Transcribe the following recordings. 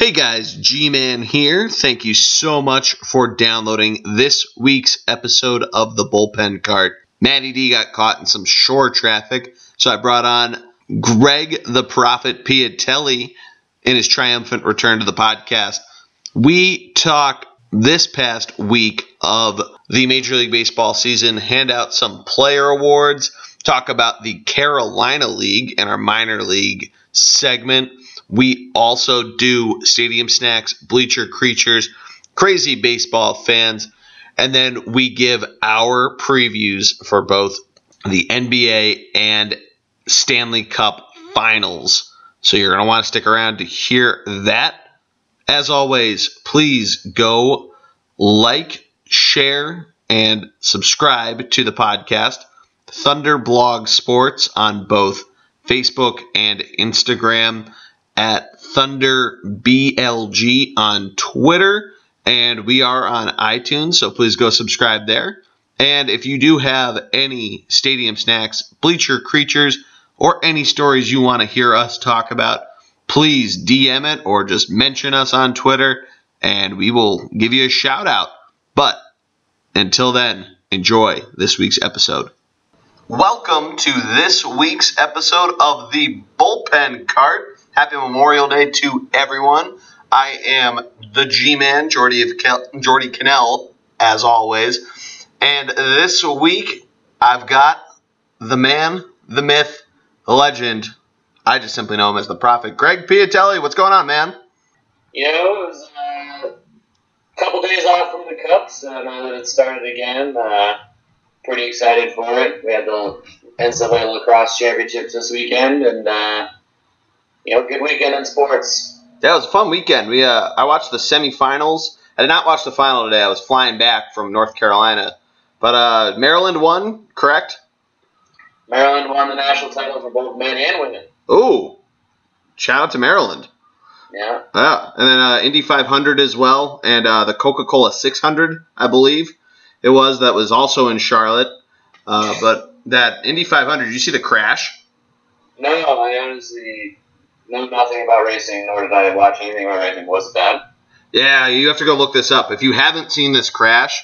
Hey guys, G Man here. Thank you so much for downloading this week's episode of the Bullpen Cart. Matty D got caught in some shore traffic, so I brought on Greg the Prophet Piatelli in his triumphant return to the podcast. We talk this past week of the Major League Baseball season, hand out some player awards, talk about the Carolina League and our minor league segment. We also do Stadium Snacks, Bleacher Creatures, Crazy Baseball fans, and then we give our previews for both the NBA and Stanley Cup finals. So you're going to want to stick around to hear that. As always, please go like, share, and subscribe to the podcast. Thunder Blog Sports on both Facebook and Instagram at Thunder BLG on Twitter, and we are on iTunes, so please go subscribe there. And if you do have any Stadium Snacks, Bleacher Creatures, or any stories you want to hear us talk about, please DM it or just mention us on Twitter, and we will give you a shout out. But until then, enjoy this week's episode. Welcome to this week's episode of the Bullpen Cart. Happy Memorial Day to everyone. I am the G-Man, Jordy of Jordy Cannell, as always. And this week, I've got the man, the myth, the legend. I just simply know him as the prophet. Greg Piatelli, what's going on, man? You know, it was uh, a couple days off from the Cups, uh, now that it started again. Uh, pretty excited for it. We had the NCAA Lacrosse Championships this weekend, and uh, you know, good weekend in sports. Yeah, it was a fun weekend. We uh, I watched the semifinals. I did not watch the final today. I was flying back from North Carolina, but uh, Maryland won, correct? Maryland won the national title for both men and women. Ooh, shout out to Maryland. Yeah. Yeah, and then uh, Indy 500 as well, and uh, the Coca Cola 600, I believe it was that was also in Charlotte. Uh, but that Indy 500, did you see the crash? No, I honestly know nothing about racing, nor did I watch anything about racing. Was it bad? Yeah, you have to go look this up. If you haven't seen this crash,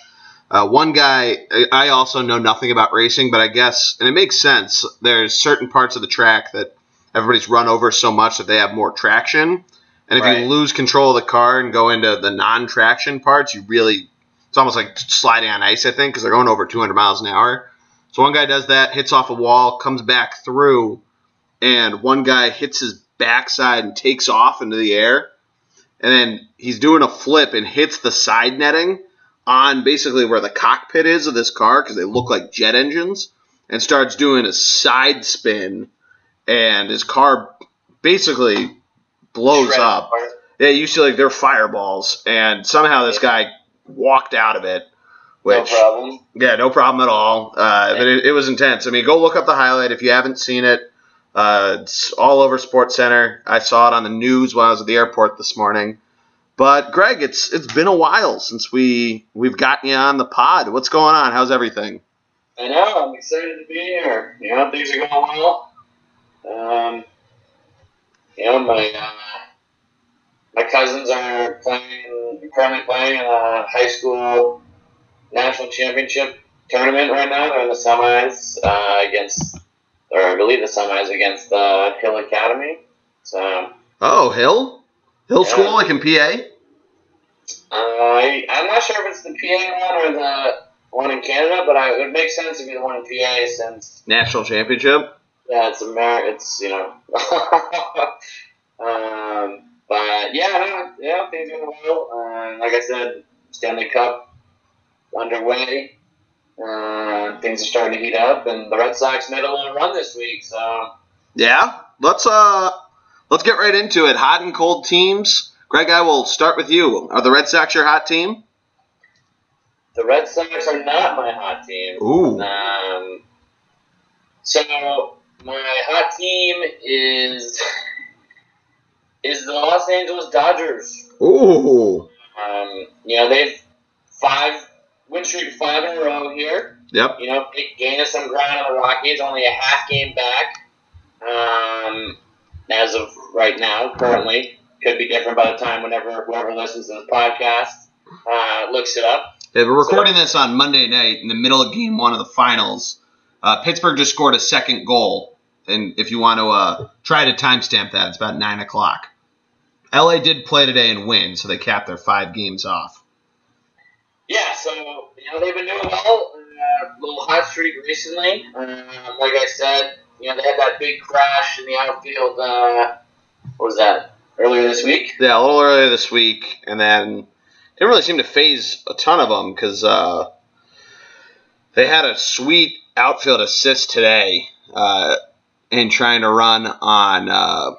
uh, one guy, I also know nothing about racing, but I guess, and it makes sense, there's certain parts of the track that everybody's run over so much that they have more traction. And if Right. you lose control of the car and go into the non traction parts, you really, it's almost like sliding on ice, I think, because they're going over 200 miles an hour. So one guy does that, hits off a wall, comes back through, and one guy hits his backside and takes off into the air. And then he's doing a flip and hits the side netting on basically where the cockpit is of this car because they look like jet engines and starts doing a side spin and his car basically blows Shredded up. apart. Yeah, you see like they're fireballs and somehow this guy walked out of it. No Which problem. yeah, no problem at all. Uh, but it, it was intense. I mean, go look up the highlight if you haven't seen it. Uh, it's all over Sports Center. I saw it on the news when I was at the airport this morning. But Greg, it's it's been a while since we we've gotten you on the pod. What's going on? How's everything? I know. I'm excited to be here. You know, things are going well. Um, you know, my uh, my cousins are playing currently playing in a high school national championship tournament right now. They're in the semis uh, against, or I believe the semis against uh, Hill Academy. So Oh, Hill, Hill Yeah. School, like in PA. uh, I, I'm not sure if it's the PA one or the one in Canada, but I, it would make sense to be the one in PA since National championship. Yeah, it's Amer. It's you know. um, but yeah, yeah, things are going well. Uh, like I said, Stanley Cup underway. Uh, things are starting to heat up, and the Red Sox made a little run this week. So Yeah, let's uh let's get right into it. Hot and cold teams. Greg, I will start with you. Are the Red Sox your hot team? the Red Sox are not my hot team. Ooh. Um, so my hot team is is the Los Angeles Dodgers. Ooh. Um, you know, they've five win streak five in a row here. Yep. You know, gain us some ground on the Rockies, only a half game back um, as of right now, currently. could be different by the time whenever whoever listens to this podcast uh, looks it up. Yeah, we're recording this on Monday night in the middle of game one of the finals. Uh, Pittsburgh just scored a second goal, and if you want to uh, try to timestamp that, it's about nine o'clock. LA did play today and win, so they capped their five games off. Yeah, so you know they've been doing well. Uh, little hot streak recently. Um, like I said, you know they had that big crash in the outfield. Uh, what was that? Earlier this week. Yeah, a little earlier this week, and then didn't really seem to phase a ton of them because uh, they had a sweet outfield assist today uh, in trying to run on uh,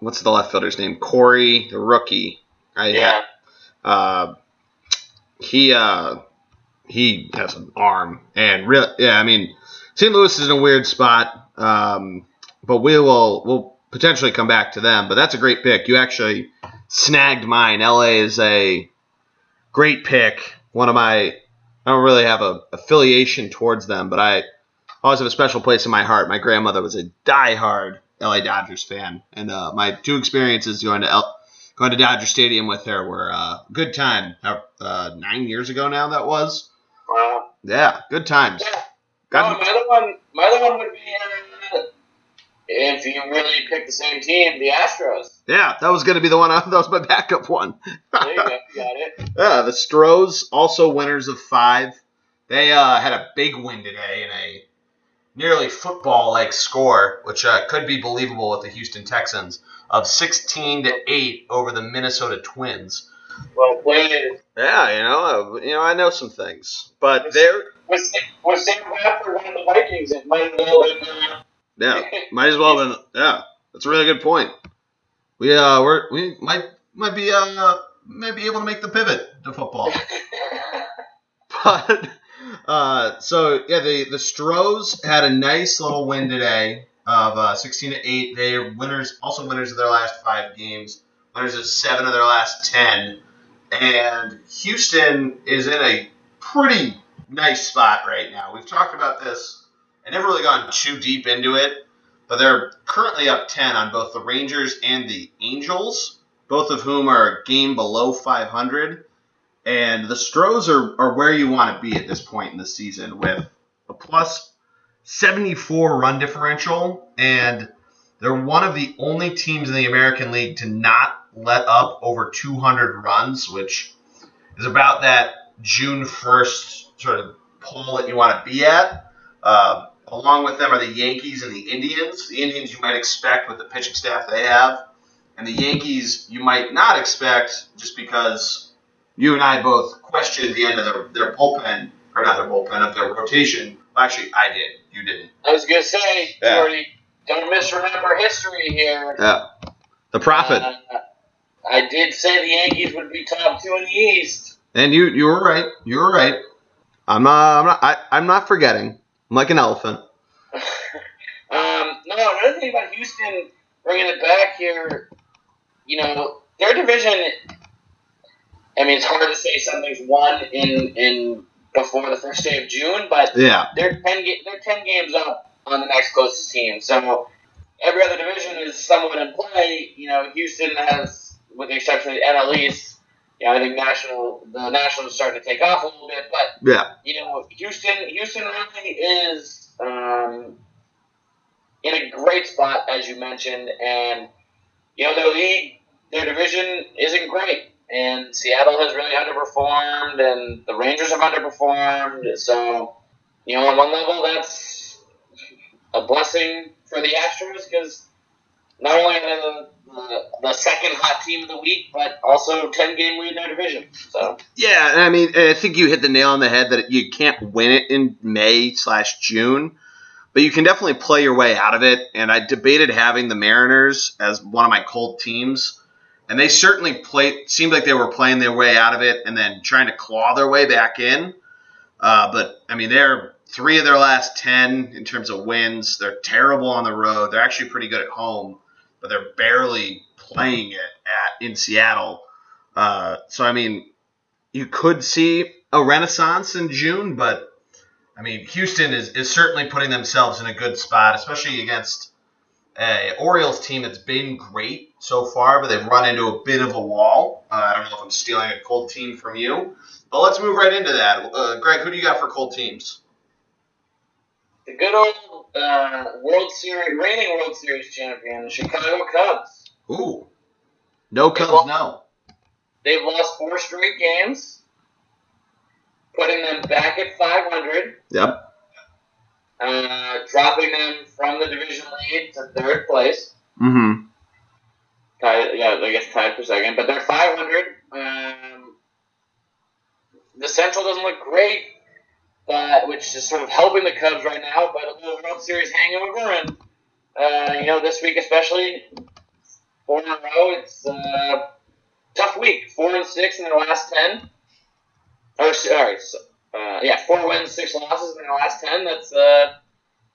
what's the left fielder's name? Corey, the rookie. I, Yeah. uh, he uh, he has an arm, and real yeah. I mean, St. Louis is in a weird spot, um, but we will we'll potentially come back to them. But that's a great pick. You actually snagged mine. LA is a great pick. One of my I don't really have a affiliation towards them, but I always have a special place in my heart. My grandmother was a diehard LA Dodgers fan, and uh, my two experiences going to going to Dodger Stadium with her were uh, good time. Uh, nine years ago now that was. Wow. Yeah, good times. Yeah. God, Oh, my other one, my other one would be uh, if you really pick the same team, the Astros. yeah, that was going to be the one. I, that was my backup one. There you go, you got it. Yeah, the Stros also winners of five. They uh, had a big win today in a nearly football-like score, which uh, could be believable with the Houston Texans of 16 to eight over the Minnesota Twins. Well played. Yeah, you know, uh, you know, I know some things, but they're Was was Sam Bradford one of the Vikings? It might have been. Uh, yeah, might as well have been. Yeah, that's a really good point. We uh, we're, we might might be uh, might be able to make the pivot to football. But uh, so yeah, the the Stros had a nice little win today of uh, 16 to eight. They are winners, also winners of their last five games. Winners of seven of their last ten. And Houston is in a pretty nice spot right now. We've talked about this. I never really gone too deep into it, but they're currently up 10 on both the Rangers and the Angels, both of whom are a game below 500. And the Stros are, are where you want to be at this point in the season with a plus 74 run differential. And they're one of the only teams in the American League to not let up over 200 runs, which is about that June 1st sort of pull that you want to be at. Uh, along with them are the Yankees and the Indians. The Indians you might expect with the pitching staff they have, and the Yankees you might not expect just because you and I both questioned the end of their, their bullpen, or not their bullpen, of their rotation. Well, actually, I did. You didn't. I was gonna say, Yeah. Jordy, don't misremember history here. Yeah. The prophet. Uh, I did say the Yankees would be top two in the East. And you you were right. You were right. I'm uh, I'm not I, I'm not forgetting. I'm like an elephant. Um, no, another thing about Houston, bringing it back here, you know, their division. I mean, it's hard to say something's won in in before the first day of June, but Yeah. they're ten they're ten games up on the next closest team. So every other division is somewhat in play. You know, Houston has, with the exception of the NL East. You know, I think national the Nationals are starting to take off a little bit, but Yeah. you know, Houston, Houston really is um, in a great spot, as you mentioned, and you know their league, their division isn't great, and Seattle has really underperformed, and the Rangers have underperformed. So, you know, on one level, that's a blessing for the Astros because not only are they the, the, second hot team of the week, but also ten game lead in their division. So. Yeah, I mean, I think you hit the nail on the head that you can't win it in May slash June, but you can definitely play your way out of it. And I debated having the Mariners as one of my cold teams, and they certainly played. Seemed like they were playing their way out of it and then trying to claw their way back in. Uh, but I mean, they're three of their last ten in terms of wins. They're terrible on the road. They're actually pretty good at home, but they're barely playing it at in Seattle. Uh, so I mean, you could see a renaissance in June, but I mean, Houston is, is certainly putting themselves in a good spot, especially against a Orioles team that's been great so far, but they've run into a bit of a wall. Uh, I don't know if I'm stealing a cold team from you, but let's move right into that. Uh, Greg, who do you got for cold teams? The good old uh, World Series, reigning World Series champion, the Chicago Cubs. Ooh, no Cubs, no. They've lost four straight games, putting them back at 500. Yep. Uh, dropping them from the division lead to third place. Mm-hmm. Tied, yeah, I guess tied for second, but they're 500. Um, the Central doesn't look great, but which is sort of helping the Cubs right now. But a little World Series hangover, and uh, you know this week especially, four in a row. It's a uh, tough week. Four and six in their last ten. Or sorry, uh, yeah, four wins, six losses in their last ten. That's uh,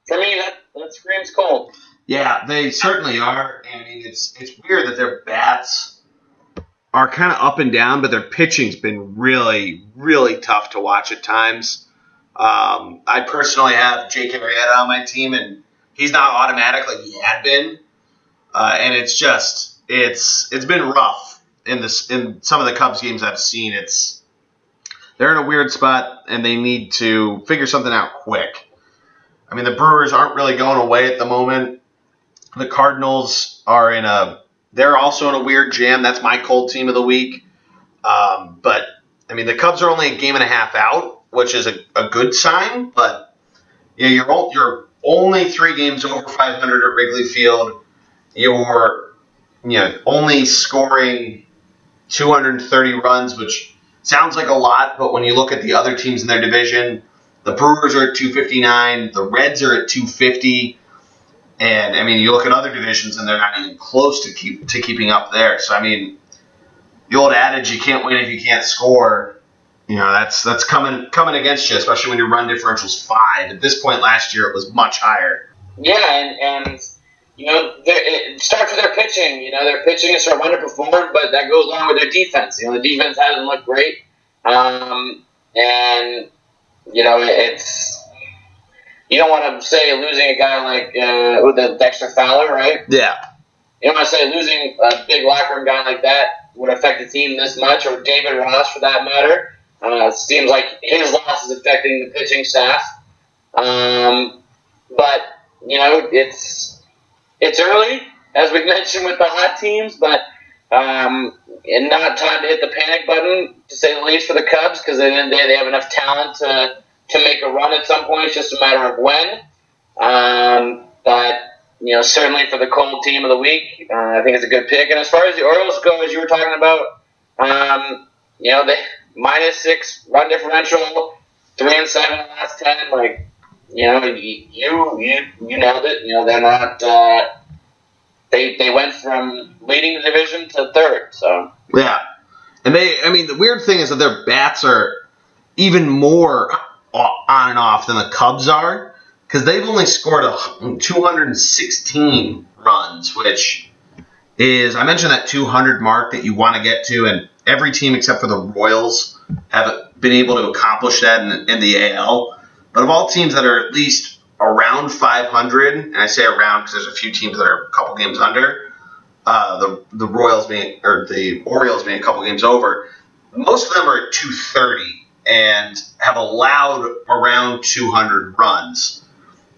for me that that screams cold. Yeah, they certainly are. I mean, it's it's weird that their bats are kind of up and down, but their pitching's been really, really tough to watch at times. Um, I personally have Jake Arrieta on my team, and he's not automatic like he had been, uh, and it's just it's it's been rough in this in some of the Cubs games I've seen. It's they're in a weird spot, and they need to figure something out quick. I mean, the Brewers aren't really going away at the moment. The Cardinals are in a they're also in a weird jam. That's my cold team of the week. Um, but I mean, the Cubs are only a game and a half out, which is a, a good sign. But you know, you're you're only three games over 500 at Wrigley Field. You're you know only scoring 230 runs, which sounds like a lot, but when you look at the other teams in their division, the Brewers are at 259, the Reds are at 250. And I mean, you look at other divisions, and they're not even close to keep to keeping up there. So I mean, the old adage, "You can't win if you can't score." You know, that's that's coming coming against you, especially when your run differential's five. At this point last year, it was much higher. Yeah, and, and you know, it starts with their pitching. You know, their pitching is sort of underperformed, but that goes along with their defense. You know, the defense hasn't looked great, um, and you know, it's you don't want to say losing a guy like uh, with the Dexter Fowler, right? Yeah. You don't want to say losing a big locker room guy like that would affect the team this much, or David Ross for that matter. Uh, it seems like his loss is affecting the pitching staff. Um, but you know, it's it's early, as we mentioned with the hot teams, but um, and not time to hit the panic button to say the least for the Cubs because at the end day they have enough talent to to make a run at some point. It's just a matter of when. Um, but you know, certainly for the cold team of the week, uh, I think it's a good pick. And as far as the Orioles go, as you were talking about, um, you know, the minus six run differential, three and seven last ten. Like, you know, you you you nailed it. You know, they're not. Uh, they they went from leading the division to third. So yeah, and they. I mean, the weird thing is that their bats are even more on and off than the Cubs are because they've only scored 216 runs, which is I mentioned that 200 mark that you want to get to, and every team except for the Royals have been able to accomplish that in, in the AL. But of all teams that are at least around 500, and I say around because there's a few teams that are a couple games under, uh, the the Royals being or the Orioles being a couple games over, most of them are at 230 and have allowed around 200 runs.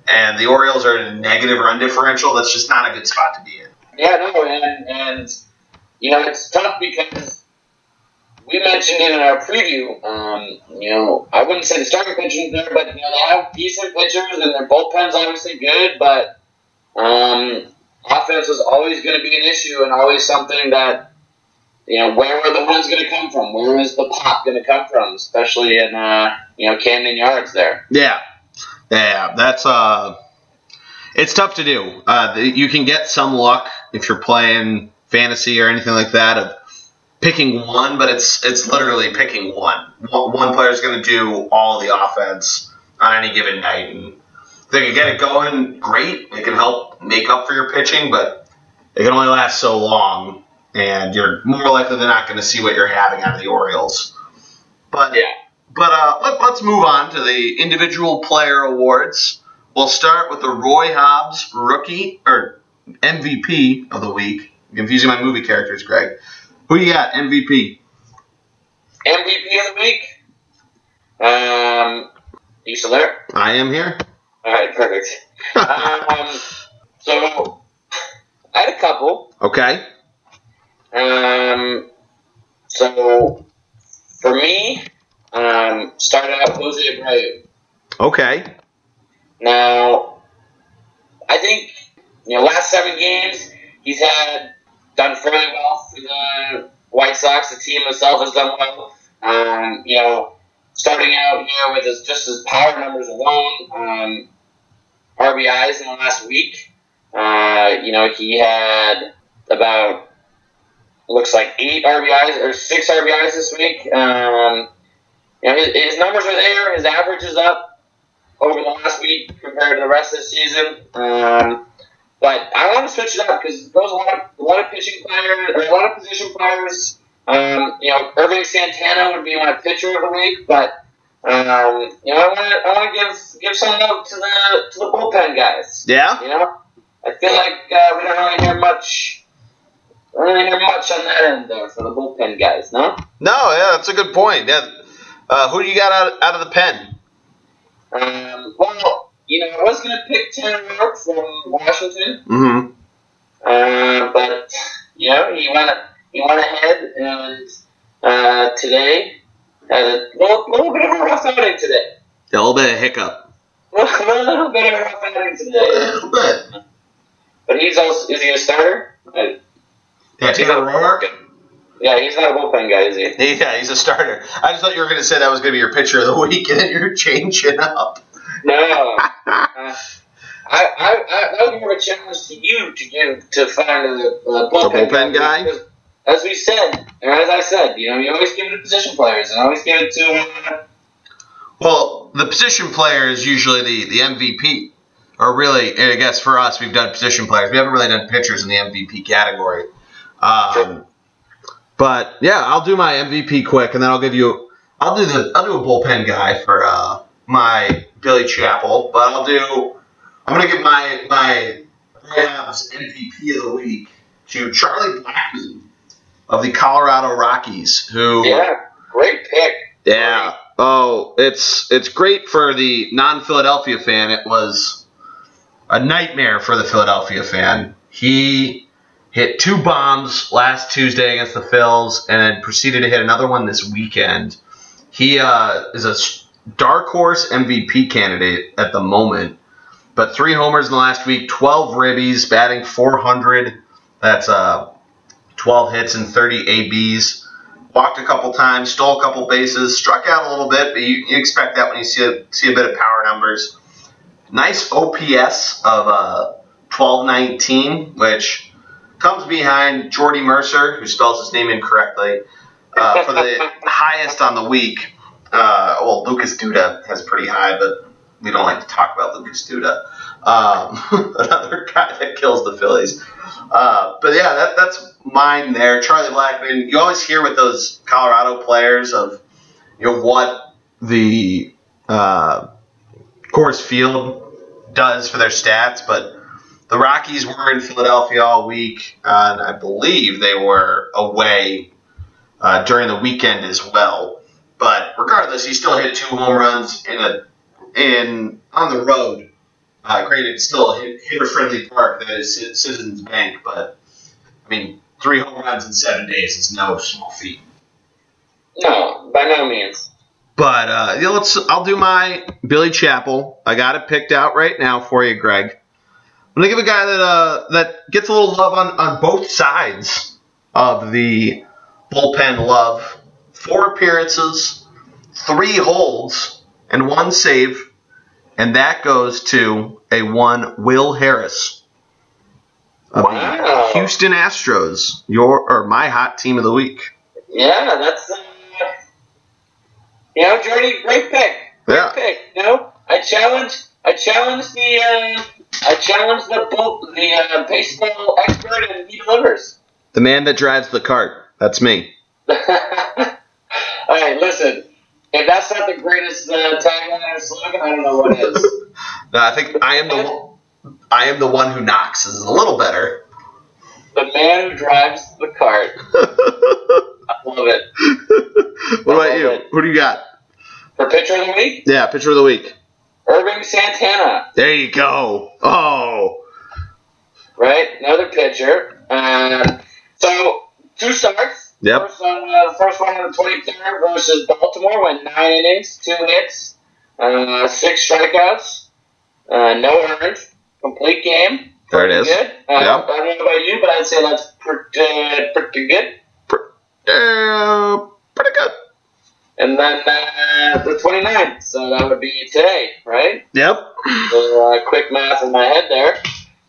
And the Orioles are in a negative run differential. That's just not a good spot to be in. Yeah, no, and, and you know, it's tough because we mentioned it in our preview. Um, you know, I wouldn't say the starting pitching there, but you know they have decent pitchers and their bullpen's obviously good. But um, offense is always going to be an issue and always something that you know, where are the wins going to come from? Where is the pop going to come from? Especially in, uh, you know, Camden Yards there. Yeah. Yeah, that's, uh, it's tough to do. Uh, you can get some luck if you're playing fantasy or anything like that of picking one, but it's it's literally picking one. One player is going to do all the offense on any given night, and they can get it going. Great, it can help make up for your pitching, but it can only last so long and you're more likely than not going to see what you're having out of the Orioles. But yeah. But uh, let, us move on to the individual player awards. We'll start with the Roy Hobbs rookie or MVP of the week. confusing my movie characters, Greg. Who you got? MVP. MVP of the week. Um, you still there? I am here. All right, perfect. um, so I had a couple. Okay. Um, so for me, um, started out Jose Abreu. Okay. Now, I think you know last seven games he's had done fairly well for the White Sox. The team itself has done well. Um, you know, starting out here with his, just his power numbers alone, um, RBIs in the last week. Uh, you know, he had about looks like eight RBIs or six RBIs this week. Um, you know, his, his numbers are there. His average is up over the last week compared to the rest of the season. Um, but I want to switch it up because there's a lot of a lot of pitching players, or a lot of position players. Um, you know, Ervin Santana would be my pitcher of the week, but um, you know, I want to I want to give give some love to the to the bullpen guys. Yeah. You know, I feel like uh, we don't really hear much. I don't hear much on that end there for the bullpen guys. No. No, yeah, that's a good point. Yeah. Uh, who do you got out, out of the pen? Um, well, you know, I was gonna pick Tanner Roark from Washington. Mm-hmm. Uh, but you know, he went he went ahead and uh, today had a little, little bit of a rough outing today. A little bit of hiccup. A little bit of a rough outing today. A little bit. But he's also is he a starter? Uh, Yeah, he's not a Roark. Yeah, he's not a bullpen guy, is he? Yeah, he's a starter. I just thought you were going to say that was going to be your pitcher of the week, and then you're changing up. No. Uh, I, I, I, that was more of a challenge to you to give to find a, a bullpen, bullpen guy? Because As we said, or as I said, you know, you always give it to position players, and always give it to. Uh, Well, the position player is usually the, the MVP. Or really, I guess for us, we've done position players. We haven't really done pitchers in the MVP category. Um, Sure. But yeah, I'll do my MVP quick, and then I'll give you. I'll do the. I'll do a bullpen guy for uh, my Billy Chapel, but I'll do. I'm gonna give my my Rams MVP of the week to Charlie Blackmon of the Colorado Rockies, who yeah, great pick. yeah. Oh, it's it's great for the non-Philadelphia fan. It was a nightmare for the Philadelphia fan. He hit two bombs last Tuesday against the Phils, and then proceeded to hit another one this weekend. He uh, is a dark horse MVP candidate at the moment, but three homers in the last week, 12 ribbies, batting 400. That's uh, 12 hits and 30 ABs walked a couple times, stole a couple bases, struck out a little bit, but you, you expect that when you see a, see a bit of power numbers. Nice OPS of uh, 1219, which comes behind Jordy Mercer, who spells his name incorrectly, uh, for the highest on the week. Uh, well, Lucas Duda has pretty high, but we don't like to talk about Lucas Duda. Um, another guy that kills the Phillies. Uh, but yeah, that, that's mine there. Charlie Blackmon. You always hear with those Colorado players of you know what the uh, Coors Field does for their stats, but the Rockies were in Philadelphia all week, uh, and I believe they were away uh, during the weekend as well. But regardless, he still hit two home runs in a in on the road. Uh, granted, still a hitter friendly park that is Citizens Bank, but I mean, three home runs in seven days is no small feat. No, by no means. But uh, let's. I'll do my Billy Chapel. I got it picked out right now for you, Greg. I'm gonna give a guy that uh, that gets a little love on, on both sides of the bullpen love. Four appearances, three holds, and one save, and that goes to a one Will Harris of Wow. the Houston Astros. Your or my hot team of the week. Yeah, that's. Uh, you know, Jordy, great pick. Great Yeah. pick. You know, I challenge. I challenge the. Uh, I challenge the bull, the uh, baseball expert, and he delivers. The man that drives the cart. That's me. All right, listen. If that's not the greatest uh, tagline or slogan, I don't know what is. No, I think I am the one, I am the one who knocks is a little better. the man who drives the cart. I love it. what I about you? it. Who do you got? For pitcher of the week, Yeah, pitcher of the week. Ervin Santana. There you go. Oh, right? Another pitcher. Um, so two starts. Yep. First one, uh, the first one on the 23rd versus Baltimore went nine innings, two hits, uh, six strikeouts, uh, no earned, complete game. there it is. Good. Uh, Yep. I don't know about you, but I'd say that's pretty, pretty good. Uh, pretty good. And then uh, the 29th, so that would be today, right? Yep. So, uh, quick math in my head there.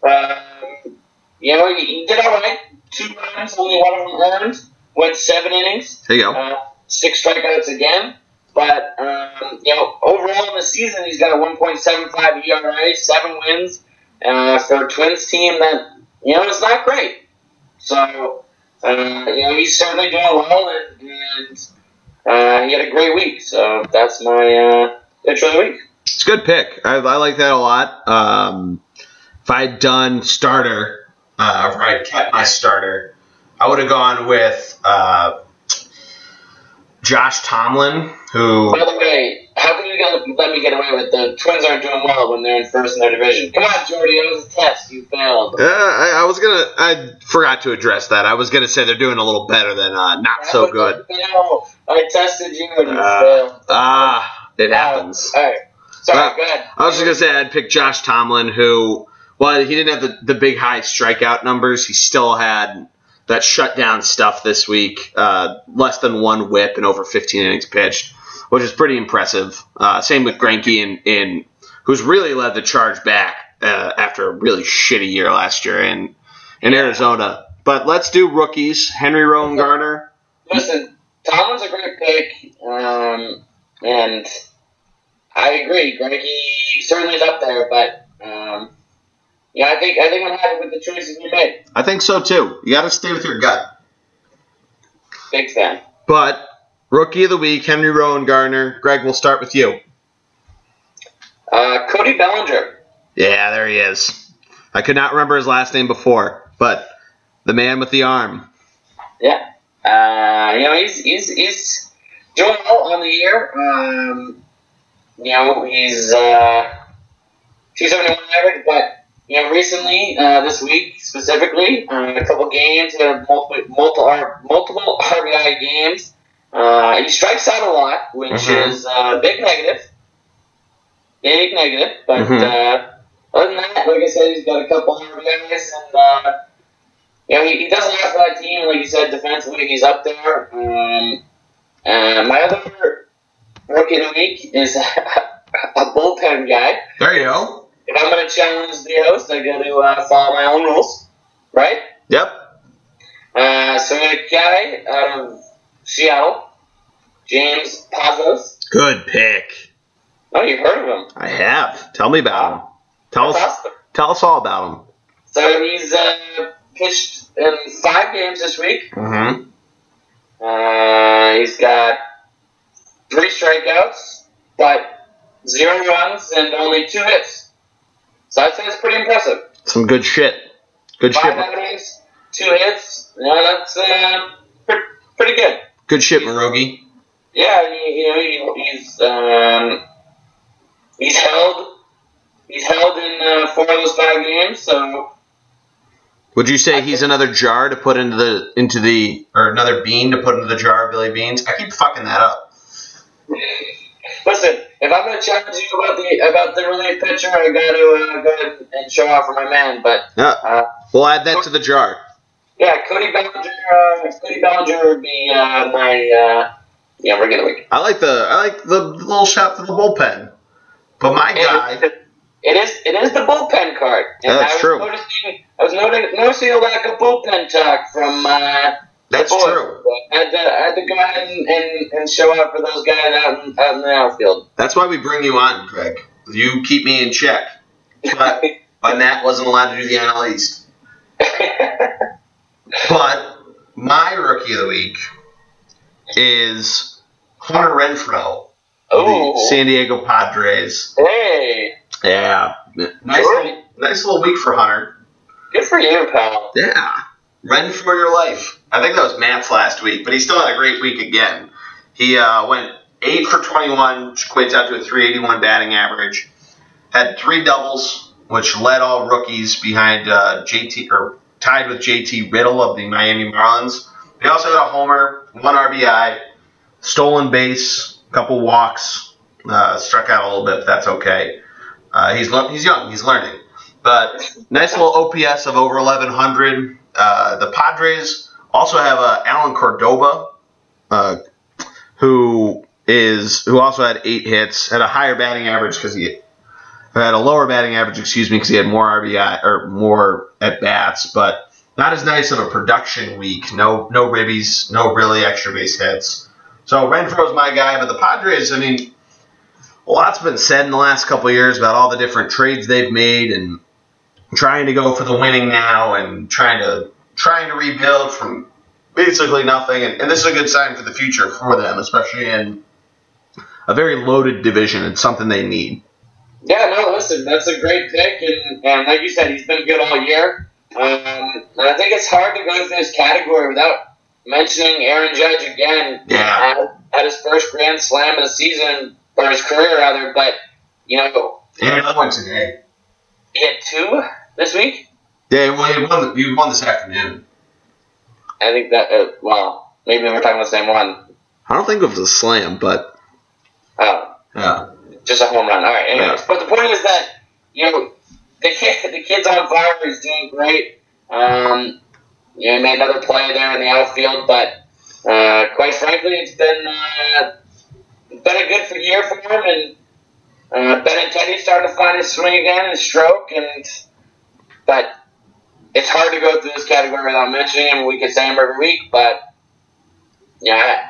Um, you know, he, did all right. Two runs, only one of them earned. Went seven innings, There you go. uh, six strikeouts again. But um, you know, overall in the season, he's got a 1.75 ERA, seven wins uh, for a Twins team that you know is not great. So uh, you know, he's certainly doing well, and, and uh, he had a great week. So that's my uh, pitcher of the week. It's a good pick. I, I like that a lot. Um, if I'd done starter, uh, if I'd kept my starter, I would have gone with uh, Josh Tomlin, who. By the way, how can you get, let me get away with the Twins aren't doing well when they're in first in their division? Come on, Jordy, it was a test. You failed. Uh, I, I was gonna. I forgot to address that. I was gonna say they're doing a little better than uh, not so good. I tested you and you Uh, failed. Ah, it happens. All right. Sorry, go ahead. I was just gonna say I'd pick Josh Tomlin, who, well, he didn't have the, the big high strikeout numbers. He still had that shutdown stuff this week, uh, less than one whip and over 15 innings pitched, which is pretty impressive. Uh, same with Greinke, in, in who's really led the charge back uh, after a really shitty year last year in in Arizona. But let's do rookies. Henry Rowengartner. Listen, Tomlin's a great pick, um, and I agree. Greinke certainly is up there, but yeah, I think I think I'm happy with the choices we made. I think so too. You got to stay with your gut. Big fan. But rookie of the week, Henry Rowengartner. Greg, we'll start with you. Uh, Cody Bellinger. Yeah, there he is. I could not remember his last name before, but the man with the arm. Yeah. Uh, you know, he's he's he's doing well on the year. Um, you know, he's uh, 271 average, but you know, recently uh, this week specifically, uh, a couple games, he had multiple multiple, multiple RBI games. Uh, he strikes out a lot, which Mhm. is a big negative. Big negative, but Mhm. uh, other than that, like I said, he's got a couple RBIs and. Uh, you know, he, he does a lot for that team. Like you said, defensively, he's up there. Um, uh, my other rookie of the week is a bullpen guy. There you go. If I'm going to challenge the host, I got to uh, follow my own rules, right? Yep. Uh, so we got a guy out of Seattle, James Pazos. Good pick. Oh, you've heard of him. I have. Tell me about him. Tell That's us. awesome. Tell us all about him. So he's uh, pitched in five games this week. Mm-hmm. Uh, he's got three strikeouts, but zero runs and only two hits. So I'd say it's pretty impressive. Some good shit. Good shit. Five innings, two hits. Yeah, that's uh, pre- pretty good. Good shit, Marogi. Yeah, you know, he's um, he's held he's held in uh, four of those five games. So Would you say he's another jar to put into the into the or another bean to put into the jar of Billy Beans? I keep fucking that up. listen, if I'm going to challenge you about the about the relief pitcher, I got to uh, go ahead and show off for my man. But Yeah. uh, We'll add that to the jar. Yeah, Cody Bellinger. Uh, Cody Bellinger would be uh, my uh, yeah regular week. I like the I like the little shot to the bullpen. But my guy, It, it is it is the bullpen card. And Yeah, that's I was true. Noticing, I was noting, noticing a lack of bullpen talk from uh, that's boys. true. I had to, I had to go ahead and, and, and show up for those guys out in, out in the outfield. That's why we bring you on, Craig. You keep me in check. But but Matt wasn't allowed to do the NL East. But my rookie of the week is Hunter Renfroe, of oh, the San Diego Padres. hey, Yeah, nice, Sure. little, nice little week for Hunter. good for you, pal. Yeah, Run for your life. I think that was Matt's last week, but he still had a great week again. He uh, went 8 for 21, which equates out to a 381 batting average. Had three doubles, which led all rookies behind uh, JT, or tied with JT Riddle of the Miami Marlins. He also had a homer, one RBI, stolen base, couple walks, uh, struck out a little bit, but that's okay. Uh, he's he's young, he's learning. But nice little OPS of over 1100. Uh, the Padres also have uh, Allen Cordoba, uh, who is who also had eight hits, had a higher batting average because he had a lower batting average, excuse me, because he had more RBI or more at bats, but not as nice of a production week. No, no ribbies, no really extra base hits. So Renfroe's my guy, but the Padres, I mean, a lot's been said in the last couple years about all the different trades they've made and trying to go for the winning now and trying to trying to rebuild from basically nothing. And, and this is a good sign for the future for them, especially in a very loaded division. It's something they need. Yeah, no, listen, that's a great pick, and, and like you said, he's been good all year. Um, and I think it's hard to go through this category without mentioning Aaron Judge again. Yeah. At, at his first Grand Slam of the season, or his career rather, but you know, Yeah, another one today. he had two this week. Yeah, well, you won, he won this afternoon. I think that uh, well, maybe we're talking about the same one. I don't think it was a slam, but Oh, yeah. just a home run. All right. Anyways, Yeah. but the point is that you know the kid, the kid's on fire. He's doing great. Um, you know, he made another play there in the outfield, but uh, quite frankly, it's been uh, been a good year for him. And uh, Benintendi's starting to find his swing again, and stroke, and but it's hard to go through this category without mentioning him. We could say him every week, but yeah.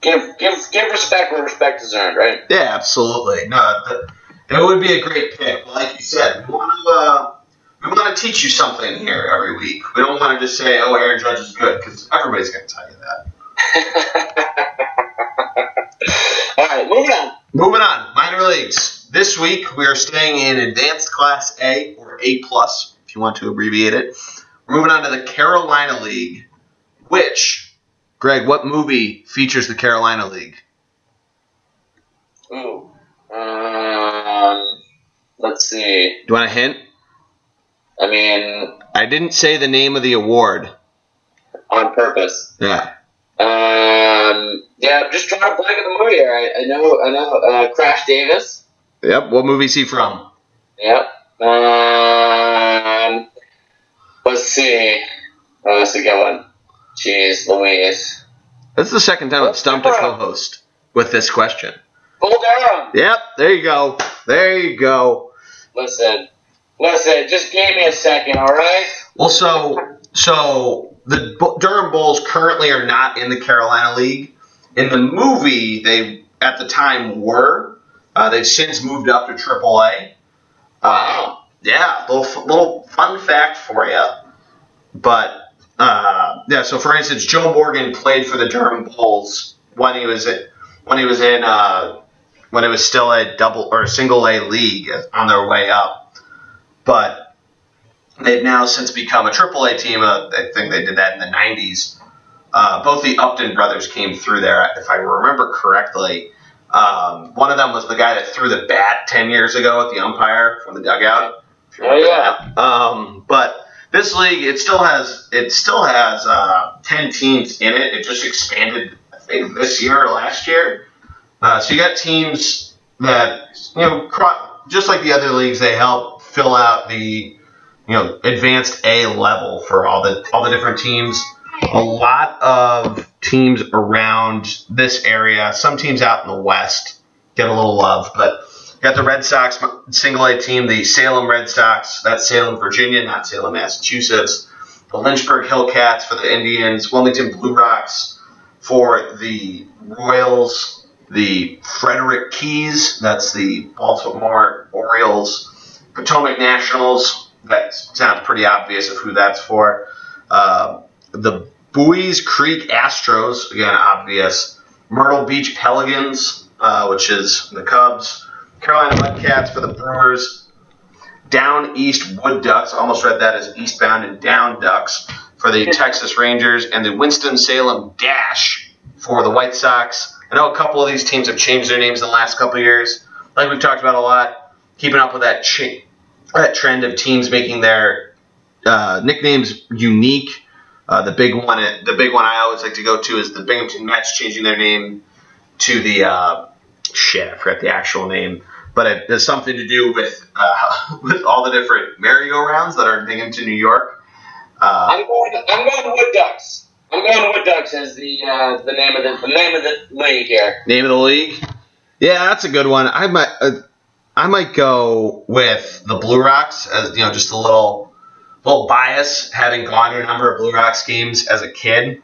Give, give, give respect where respect is earned, right? Yeah, absolutely. No, that, that would be a great pick. Like you said, we want to uh, we want to teach you something here every week. We don't want to just say, "Oh, Aaron Judge is good," because everybody's going to tell you that. All right, moving on. Moving on, minor leagues. This week we are staying in Advanced Class A or A plus, if you want to abbreviate it. We're moving on to the Carolina League, which, Greg, what movie features the Carolina League? Ooh. Um, let's see. Do you want a hint? I mean, I didn't say the name of the award. on purpose. Yeah. Um, yeah, I'm just trying to blank on the movie here. I, I know, I know. Uh, Crash Davis. Yep. What movie's he from? Yep. Um, let's see. Oh, that's a good one. Jeez, Louise. That's the second time I've stumped a co-host with this question. Bull Durham. Yep. There you go. There you go. Listen, listen. Just give me a second, all right? Well, so so the Durham Bulls currently are not in the Carolina League. In the movie, they at the time were. Uh, they've since moved up to AAA. Uh, yeah, little little fun fact for you. But uh, yeah, so for instance, Joe Morgan played for the Durham Bulls when he was in, when he was in uh, when it was still a double or single A league on their way up. But they've now since become a triple A team. Uh, I think they did that in the '90s. Uh, both the Upton brothers came through there, if I remember correctly. Um, one of them was the guy that threw the bat ten years ago at the umpire from the dugout. Oh, yeah. Um, but this league, it still has it still has uh, ten teams in it. It just expanded, I think, this year or last year. Uh, so you got teams that you know, just like the other leagues, they help fill out the you know advanced A level for all the all the different teams. A lot of teams around this area, some teams out in the west get a little love, but got the Red Sox single A team, the Salem Red Sox, that's Salem, Virginia, not Salem, Massachusetts. The Lynchburg Hillcats for the Indians, Wilmington Blue Rocks for the Royals, the Frederick Keys, that's the Baltimore Orioles, Potomac Nationals, that sounds pretty obvious of who that's for. Uh, the Buies Creek Astros, again, obvious. Myrtle Beach Pelicans, uh, which is the Cubs. Carolina Mudcats for the Brewers. Down East Wood Ducks, almost read that as eastbound and down Ducks for the Texas Rangers and the Winston-Salem Dash for the White Sox. I know a couple of these teams have changed their names in the last couple of years. Like we've talked about a lot, keeping up with that that trend of teams making their uh, nicknames unique. Uh, the big one, the big one I always like to go to is the Binghamton Mets changing their name to the uh, shit. I forgot the actual name, but it has something to do with uh, with all the different merry-go-rounds that are in Binghamton, New York. Uh, I'm going. I'm going Wood Ducks. I'm going Wood Ducks as the uh, the name of the, the name of the league here. Name of the league? Yeah, that's a good one. I might uh, I might go with the Blue Rocks as you know just a little little bias having gone to a number of Blue Rocks games as a kid.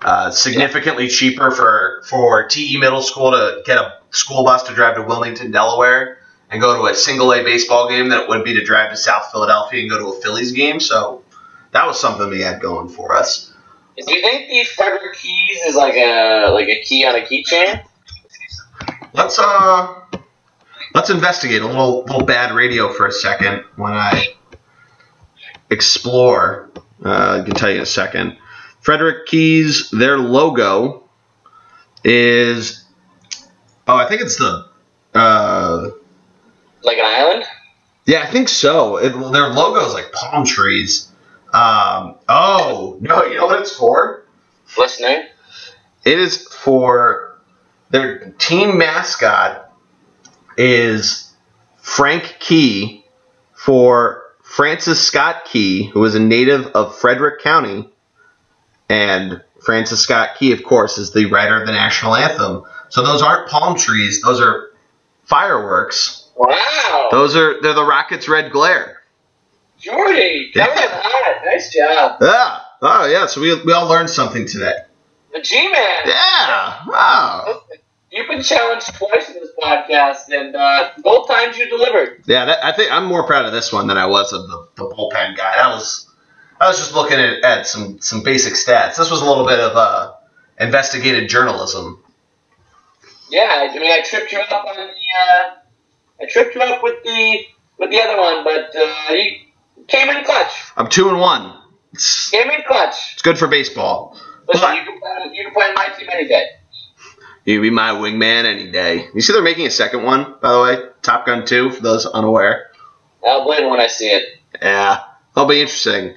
Uh, significantly cheaper for for TE middle school to get a school bus to drive to Wilmington, Delaware, and go to a single A baseball game than it would be to drive to South Philadelphia and go to a Phillies game. So that was something we had going for us. Do you think the Frederick Keys is like a like a key on a keychain? Let's uh let's investigate a little little bad radio for a second when I explore. Uh, I can tell you in a second. Frederick Keys, their logo is oh I think it's the uh, Like an island? yeah I think so. It, their logo is like palm trees. Um, oh no, you know what it's for? Listening. It is for their team mascot is Frank Key for Francis Scott Key, who is a native of Frederick County. And Francis Scott Key, of course, is the writer of the national anthem. So those aren't palm trees; those are fireworks. Wow. Those are they're the Rockets' red glare. Jordy, Yeah. hot. Nice job. Yeah. Oh yeah. So we, we all learned something today. The G-Man. Yeah. Wow. You've been challenged twice in this podcast, and uh, both times you delivered. Yeah, that, I think I'm more proud of this one than I was of the, the bullpen guy. That was I was just looking at, at some some basic stats. This was a little bit of uh, investigative journalism. Yeah, I mean, I tripped you up on the. Uh, I tripped you up with the with the other one, but uh, you came in clutch. I'm two and one. It's, Came in clutch. it's good for baseball. Listen, But- you can play, you can play my team any day. You can be my wingman any day. You see, they're making a second one, by the way. Top Gun 2, for those unaware. I'll blame when I see it. Yeah, that'll be interesting.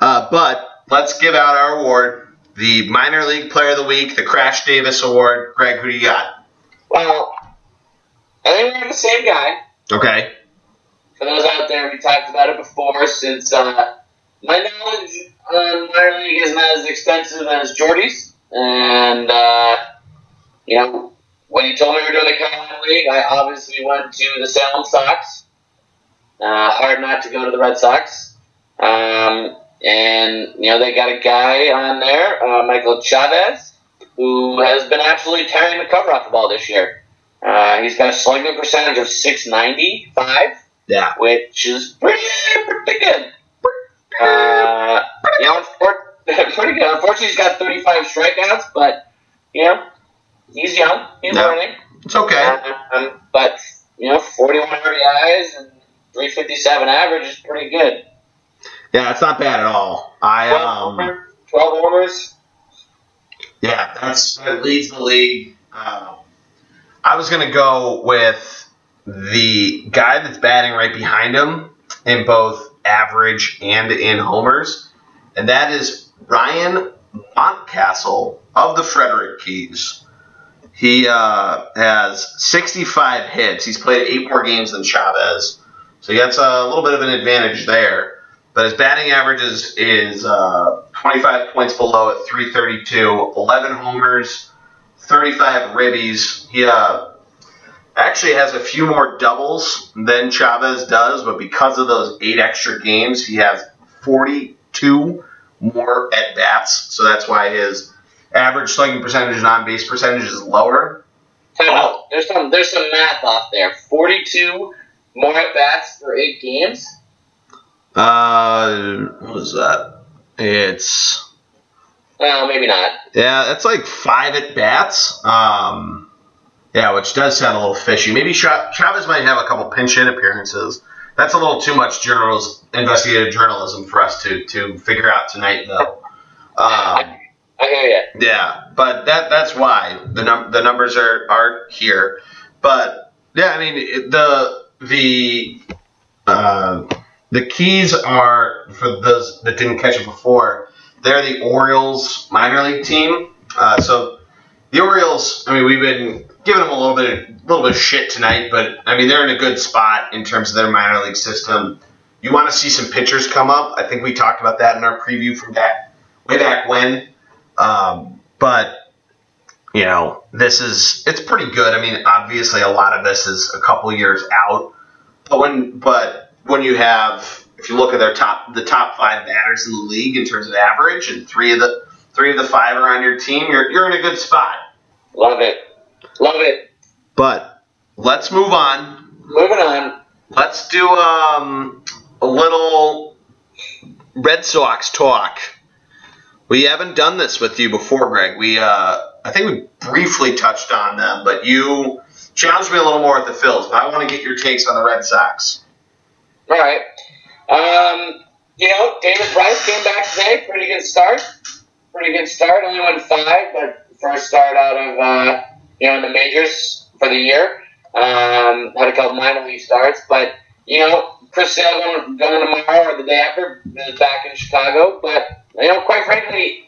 Uh, but let's give out our award the Minor League Player of the Week, the Crash Davis Award. Greg, who do you got? Well, I think we're the same guy. Okay. For those out there, we talked about it before. Since uh, my knowledge on minor league isn't as extensive as Jordy's, and uh, you know, when you told me we were doing the Carolina League, I obviously went to the Salem Sox. Uh, hard not to go to the Red Sox. Um, and you know they got a guy on there, uh, Michael Chavis, who has been absolutely tearing the cover off the ball this year. Uh, he's got a slugging percentage of 695 Yeah. which is pretty pretty good. Uh, you know, pretty good. Unfortunately, he's got 35 strikeouts, but you know, he's young. He's Yeah. learning. It's okay. Um, but you know, 41 RBIs and 357 average is pretty good. Yeah, it's not bad at all. I 12, um, homer- 12 homers. yeah, that's that leads the league. Um, I was gonna go with the guy that's batting right behind him in both average and in homers, and that is Ryan Mountcastle of the Frederick Keys. He uh, has 65 hits. He's played eight more games than Chavis, so he gets a little bit of an advantage there. But his batting average is, is uh, 25 points below at 332, 11 homers, 35 ribbies. He uh, actually has a few more doubles than Chavis does, but because of those eight extra games, he has 42 more at bats. So that's why his average slugging percentage and on base percentage is lower. Time out. There's some there's some math off there. 42 more at bats for eight games. Uh, what is that? It's Well, maybe not. yeah, that's like five at bats. Um, yeah, which does sound a little fishy. Maybe Cha- Chavis might have a couple pinch hit appearances. that's a little too much journals investigative journalism for us to to figure out tonight, though. Um, I hear you. yeah, but that that's why the num- the numbers are are here. But yeah, I mean the the uh, the keys are for those that didn't catch it before. They're the Orioles minor league team. Uh, so the Orioles, I mean, we've been giving them a little bit of, little bit of shit tonight, but I mean they're in a good spot in terms of their minor league system. You want to see some pitchers come up. I think we talked about that in our preview from back way back when. Um, but you know, this is it's pretty good. I mean, obviously, a lot of this is a couple years out. But when but when you have if you look at their top the top five batters in the league in terms of average, and three of the three of the five are on your team, you're you're in a good spot. Love it. Love it. But let's move on. Moving on. Let's do um, a little Red Sox talk. We haven't done this with you before, Greg. We, uh, I think we briefly touched on them, but you challenged me a little more at the Phils. But I want to get your takes on the Red Sox. All right. Um, you know, David Price came back today. Pretty good start. Pretty good start. Only won five, but first start out of uh, you know in the majors for the year. Um, had a couple minor league starts, but you know, Chris Sale going, going tomorrow or the day after is back in Chicago. But you know, quite frankly,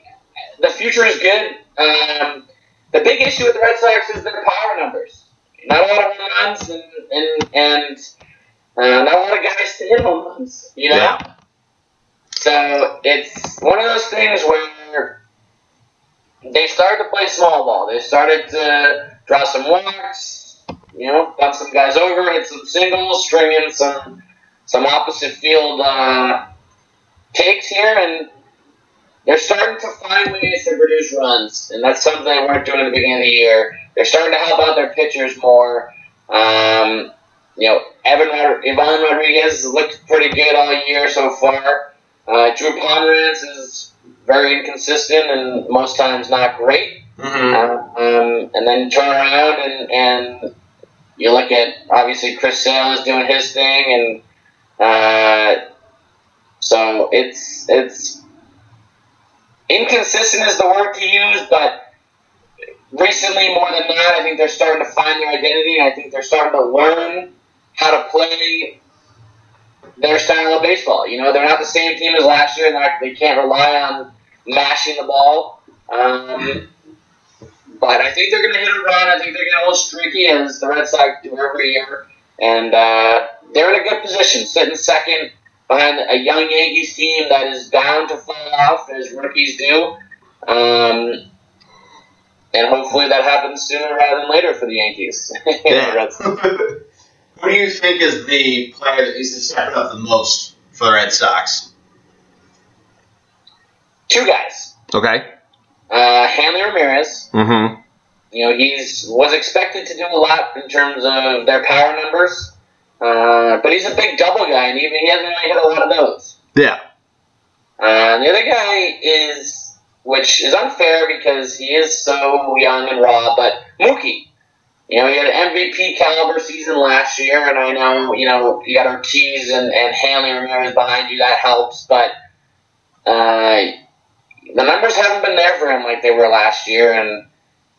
the future is good. Um, the big issue with the Red Sox is their power numbers. Not a lot of home runs and and, and uh, not a lot of guys to hit home runs. You know. So it's one of those things where they started to play small ball. They started to draw some walks, you know, dump some guys over, hit some singles, string in some some opposite field uh, takes here, and they're starting to find ways to produce runs, and that's something they weren't doing at the beginning of the year. They're starting to help out their pitchers more. Um, you know, Evan Rod- Ivan Rodriguez has looked pretty good all year so far. Uh, Drew Pomeranz is very inconsistent and most times not great. Mm-hmm. Uh, um, and then turn around and, and you look at obviously Chris Sale is doing his thing, and uh, so it's it's inconsistent is the word to use, but recently more than not, I think they're starting to find their identity. I think they're starting to learn how to play their style of baseball. You know, they're not the same team as last year. They're they can't rely on mashing the ball. Um, but I think they're going to hit a run. I think they're going to hold streaky as the Red Sox do every year. And uh, they're in a good position, sitting second behind a young Yankees team that is bound to fall off as rookies do. Um, and hopefully that happens sooner rather than later for the Yankees. Yeah. Who do you think is the player that needs to step up the most for the Red Sox? Two guys. Okay. Uh, Hanley Ramirez. Mm-hmm. You know, he's was expected to do a lot in terms of their power numbers, uh, but he's a big double guy, and even he hasn't really hit a lot of those. Yeah. Uh, and the other guy is, which is unfair because he is so young and raw, but Mookie. You know, he had an MVP caliber season last year, and I know, you know, you got Ortiz and, and Hanley Ramirez behind you, that helps, but uh, the numbers haven't been there for him like they were last year, and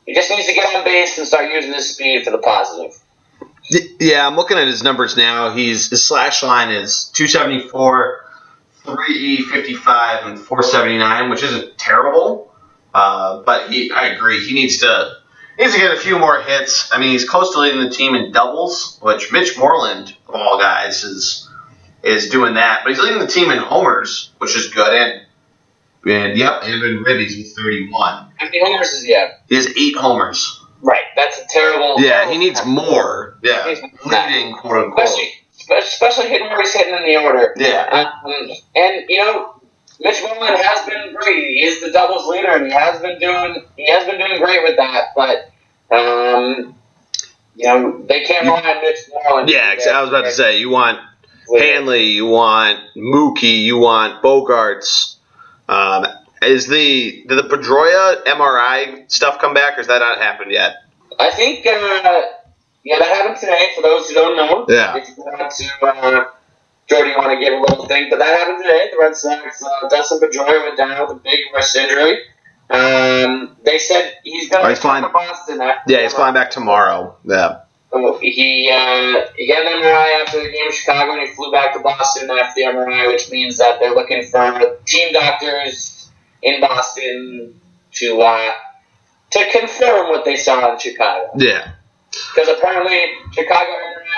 he just needs to get on base and start using his speed for the positive. Yeah, I'm looking at his numbers now. He's his slash line is 274, 355, and 479, which isn't terrible. Uh, but he, I agree, he needs to he needs to get a few more hits. I mean, he's close to leading the team in doubles, which Mitch Moreland of all guys is is doing that. But he's leading the team in homers, which is good. And and yep, and in ribbies with 31. How many homers is he have? He has eight homers. Right, that's a terrible. Yeah, he needs more. Yeah, leading quote unquote. especially especially hitting where he's hitting in the order. Yeah. Um, and you know, Mitch Moreland has been great. He is the doubles leader, and he has been doing he has been doing great with that. But um, you know, they can't rely on Mitch Moreland. Yeah, I was about to say you want Hanley, you want Mookie, you want Bogaerts. Um, is the did the Pedroia MRI stuff come back, or has that not happened yet? I think, uh, yeah, that happened today. For those who don't know, Yeah. if you want to uh, Jordy, you want to give a little thing, but that happened today. The Red Sox, uh, Dustin Pedroia went down with a big wrist injury. Um, they said he's going Oh, to he's flying- to Boston. After Yeah, he's flying back tomorrow. Yeah. He uh, he got an MRI after the game in Chicago, and he flew back to Boston after the MRI, which means that they're looking for team doctors in Boston to uh, to confirm what they saw in Chicago. Yeah. Because apparently Chicago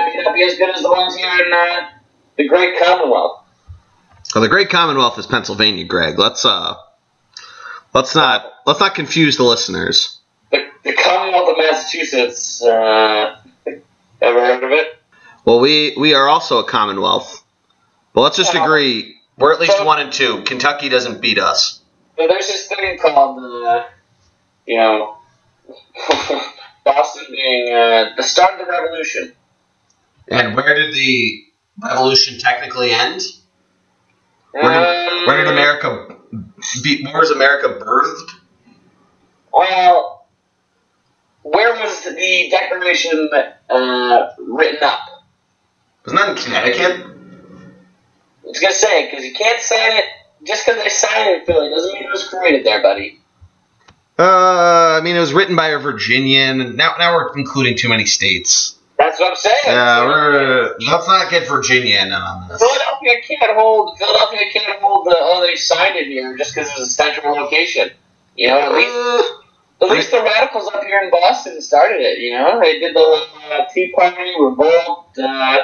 may not be as good as the ones here in uh, the Great Commonwealth. Well, the great Commonwealth is Pennsylvania, Greg. Let's uh, let's not let's not confuse the listeners. The, the Commonwealth of Massachusetts. Uh, ever heard of it? Well, we we are also a Commonwealth, but let's just agree we're at least one and two. Kentucky doesn't beat us. So there's this thing called, uh, you know, Boston being uh, the start of the revolution. And where did the revolution technically end? Where did, Um, where did America? Be, where was America birthed? Well, where was the Declaration uh, written up? Wasn't that in Connecticut? I was gonna say because you can't sign it just because they signed it in Philly doesn't mean it was created there, buddy. Uh, I mean, it was written by a Virginian. Now, now we're including too many states. That's what I'm saying. Yeah, we're, let's not get Virginia in on this. Philadelphia can't hold. Philadelphia can't hold the. other side signed it here just because it's a central location. You know, at least Uh, At least the radicals up here in Boston started it, you know? They did the uh, Tea Party, revolt, uh,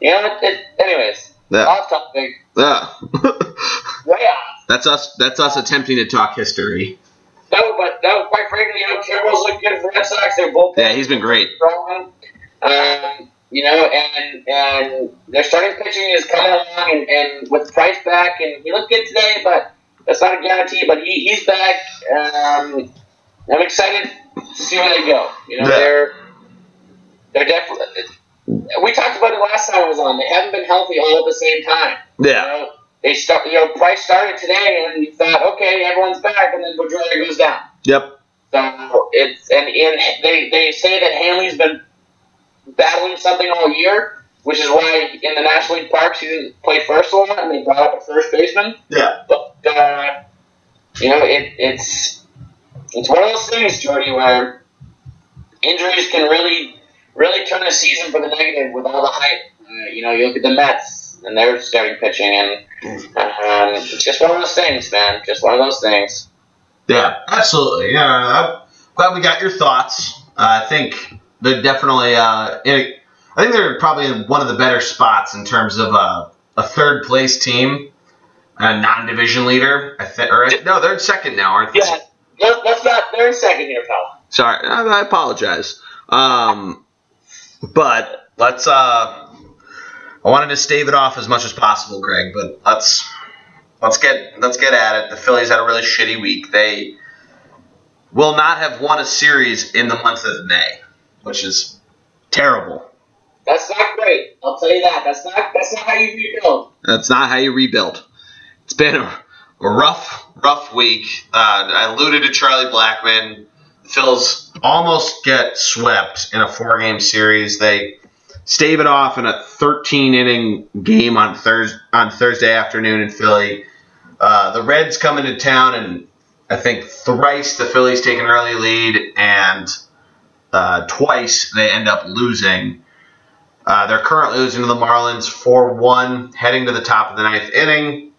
you know, it, it, anyways, yeah, off topic, yeah. way off. that's us. That's us attempting to talk history. No, but no, quite frankly, you know, Kimbrel's looking good for Red Sox. They're both Yeah, he's been great. strong. Um, you know, and and their starting pitching is coming along, and, and with Price back, and he looked good today, but that's not a guarantee. But he, he's back. Um, I'm excited to see where they go. You know, Yeah. they're they're definitely. We talked about it last time I was on. They haven't been healthy all at the same time. You Yeah, know, they start. You know, Price started today, and you thought, okay, everyone's back, and then Pedroia goes down. yep. So it's and in they they say that Hanley's been battling something all year, which is why in the National League parks he didn't play first a lot, and they brought up a first baseman. Yeah, But uh, you know, it, it's it's one of those things, Jordy, where injuries can really really turn a season for the negative with all the hype. Uh, you know, you look at the Mets and their starting pitching, and um, it's just one of those things, man. Just one of those things. yeah, absolutely. Yeah, I'm glad we got your thoughts. Uh, I think they're definitely. Uh, in, I think they're probably in one of the better spots in terms of uh, a third place team, a non-division leader. I think, or no, they're in second now, aren't they? Yeah, let, let's not. They're in second here, pal. Sorry, I, I apologize. Um, but let's. Uh, I wanted to stave it off as much as possible, Greg. But let's let's get let's get at it. The Phillies had a really shitty week. They will not have won a series in the month of May, which is terrible. That's not great. I'll tell you that. That's not. That's not how you rebuild. That's not how you rebuild. It's been a, rough, rough week. Uh, I alluded to Charlie Blackmon. The Phils almost get swept in a four-game series. They stave it off in a 13-inning game on Thursday on Thursday afternoon in Philly. Uh, the Reds come into town, and I think thrice the Phillies take an early lead, and uh, twice they end up losing. Uh, they're currently losing to the Marlins 4 1, heading to the top of the ninth inning.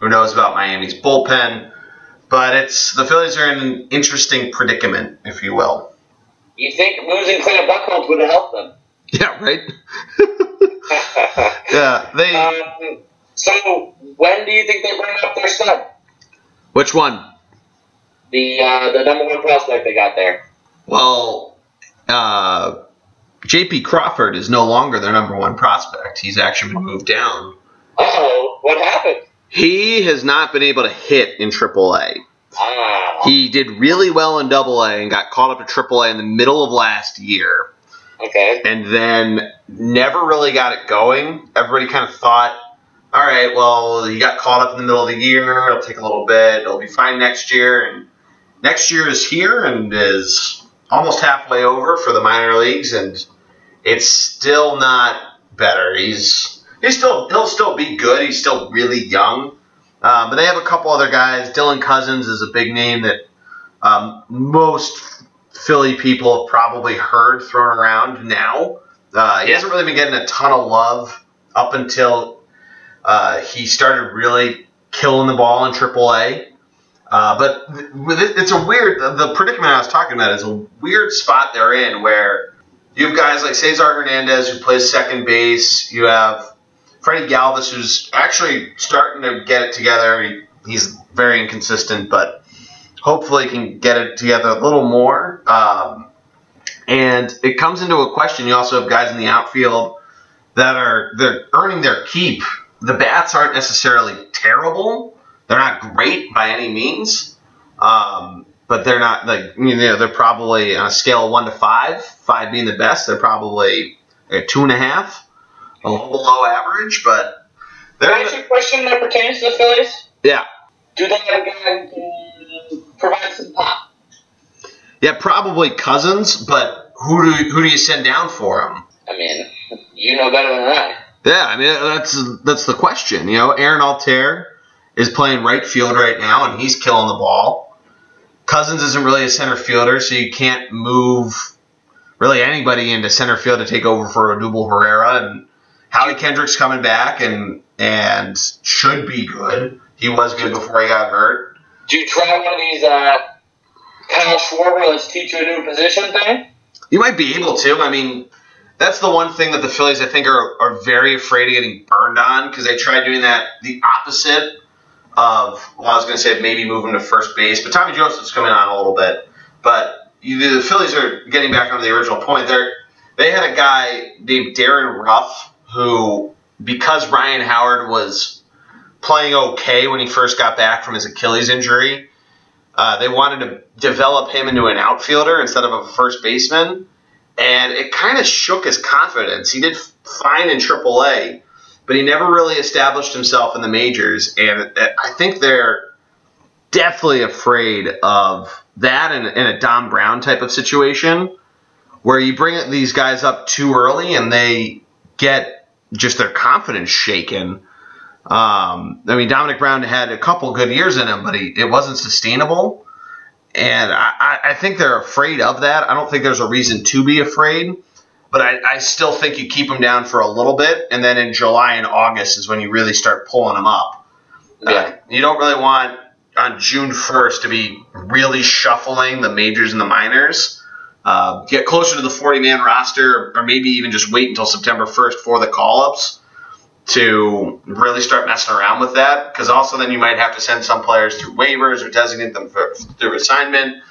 Who knows about Miami's bullpen? But it's the Phillies are in an interesting predicament, if you will. You think losing Clint Buchholz would have helped them? Yeah, right? yeah, they. um, so when do you think they bring up their stud? which one? The uh, the number one prospect they got there. Well, uh, J.P. Crawford is no longer their number one prospect. He's actually been moved down. Oh, what happened? He has not been able to hit in AAA. Ah, He did really well in AA and got caught up to AAA in the middle of last year. Okay. and then never really got it going. Everybody kind of thought, all right, well, he got caught up in the middle of the year. It'll take a little bit. It'll be fine next year. And next year is here and is almost halfway over for the minor leagues, and it's still not better. He's he's still he'll still be good. He's still really young. Um, but they have a couple other guys. Dylan Cozens is a big name that um, most Philly people have probably heard thrown around now. Uh, he hasn't really been getting a ton of love up until uh, he started really killing the ball in AAA. Uh, but it's a weird. The predicament I was talking about is a weird spot they're in where you have guys like Cesar Hernandez who plays second base. You have Freddie Galvis who's actually starting to get it together. He, he's very inconsistent, but hopefully can get it together a little more. Um, and it comes into a question. You also have guys in the outfield that are they're earning their keep. The bats aren't necessarily terrible. They're not great by any means, um, but they're not like you know they're probably on a scale of one to five, five being the best. They're probably a two and a half, a little below average, but. Can I ask you a question that pertains to the Phillies? Yeah. Do they have a guy provide some pop? Yeah, probably Cozens, but who do who do you send down for him? I mean, you know better than I. Yeah, I mean that's that's the question. You know, Aaron Altherr is playing right field right now, and he's killing the ball. Cozens isn't really a center fielder, so you can't move really anybody into center field to take over for Odubel Herrera. And Howie Kendrick's coming back and and should be good. He was good before he got hurt. Do you try one of these uh, Kyle Schwarber, let's teach you a new position thing? You might be able to. I mean, that's the one thing that the Phillies, I think, are, are very afraid of getting burned on because they tried doing that the opposite of, well, I was going to say maybe moving to first base, but Tommy Joseph's coming on a little bit. But you, the Phillies are getting back on the original point. They they had a guy named Darin Ruf who, because Ryan Howard was playing okay when he first got back from his Achilles injury, uh, they wanted to develop him into an outfielder instead of a first baseman, and it kind of shook his confidence. He did fine in AAA, but he never really established himself in the majors. And I think they're definitely afraid of that in, in a Dom Brown type of situation where you bring these guys up too early and they get just their confidence shaken. Um, I mean, Dominic Brown had a couple good years in him, but he, it wasn't sustainable. And I, I think they're afraid of that. I don't think there's a reason to be afraid. But I, I still think you keep them down for a little bit, and then in July and August is when you really start pulling them up. Yeah. Uh, you don't really want on June 1st to be really shuffling the majors and the minors. Uh, get closer to the 40 man roster, or maybe even just wait until September 1st for the call ups to really start messing around with that. Because also, then you might have to send some players through waivers or designate them for, through assignment,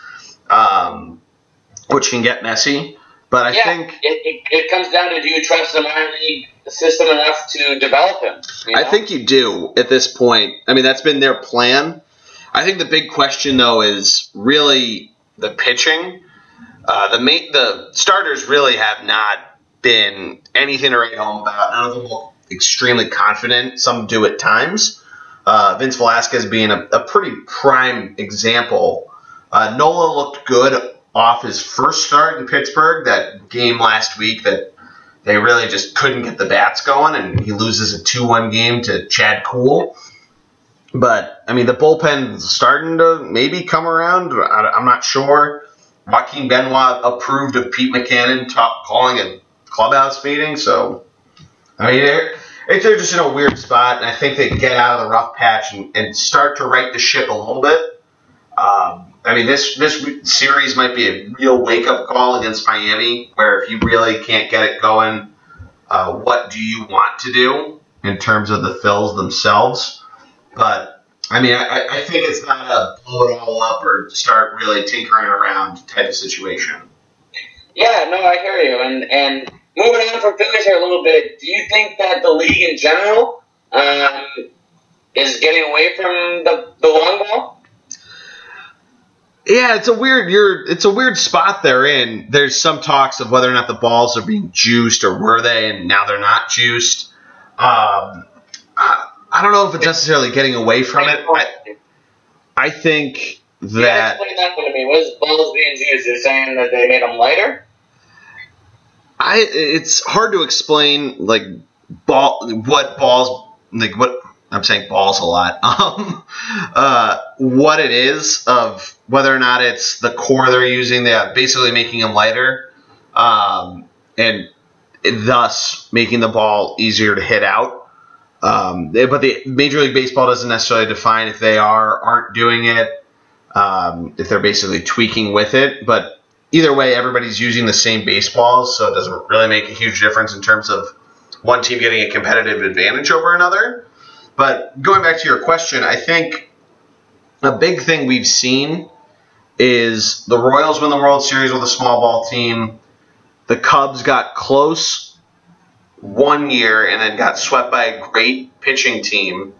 um, which can get messy. But I yeah, think it, it, it, comes down to do you trust the minor league system enough to develop him? You know? I think you do at this point. I mean, that's been their plan. I think the big question though is really the pitching. Uh, the ma- the starters really have not been anything to write home about. None of them look extremely confident. Some do at times. Uh, Vince Velasquez being a, a pretty prime example. Uh, Nola looked good off his first start in Pittsburgh, that game last week that they really just couldn't get the bats going, and he loses a 2 1 game to Chad Kuhl. But, I mean, the bullpen's starting to maybe come around. I'm not sure. Joaquin Benoit approved of Pete Mackanin talk, calling a clubhouse meeting, so, I mean, they're, they're just in a weird spot, and I think they get out of the rough patch and, and start to right the ship a little bit. Um, I mean, this this series might be a real wake up call against Miami, where if you really can't get it going, uh, what do you want to do in terms of the Phils themselves? But I mean, I, I think it's not a blow it all up or start really tinkering around type of situation. Yeah, no, I hear you. And and moving on from Phillies here a little bit, do you think that the league in general um, is getting away from the, the long ball? Yeah, it's a weird you're it's a weird spot they're in. There's some talks of whether or not the balls are being juiced or were they, and now they're not juiced. Um, I, I don't know if it's necessarily getting away from it. I, I think that. Yeah, explain that one to me. What is balls being juiced? You're saying that they made them lighter? I it's hard to explain like ball what balls like what I'm saying balls a lot. Um, uh, what it is of whether or not it's the core they're using, they're basically making them lighter, um, and thus making the ball easier to hit out. Um, but the Major League Baseball doesn't necessarily define if they are aren't doing it, um, if they're basically tweaking with it. But either way, everybody's using the same baseballs, so it doesn't really make a huge difference in terms of one team getting a competitive advantage over another. But going back to your question, I think a big thing we've seen is the Royals win the World Series with a small ball team. The Cubs got close one year and then got swept by a great pitching team,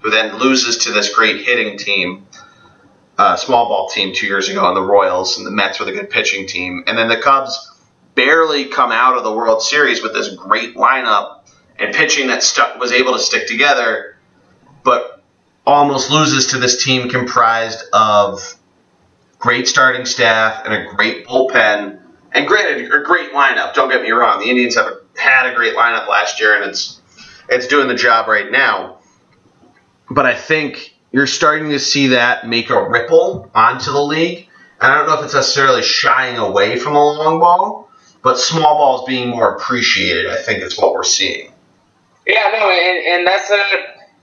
who then loses to this great hitting team, uh, small ball team two years ago, and the Royals and the Mets with a good pitching team, and then the Cubs barely come out of the World Series with this great lineup and pitching that stuck was able to stick together, but almost loses to this team comprised of great starting staff and a great bullpen. And granted, a great lineup. Don't get me wrong. The Indians have had a great lineup last year, and it's it's doing the job right now. But I think you're starting to see that make a ripple onto the league. And I don't know if it's necessarily shying away from the long ball, but small balls being more appreciated. I think is what we're seeing. Yeah, no, and, and that's a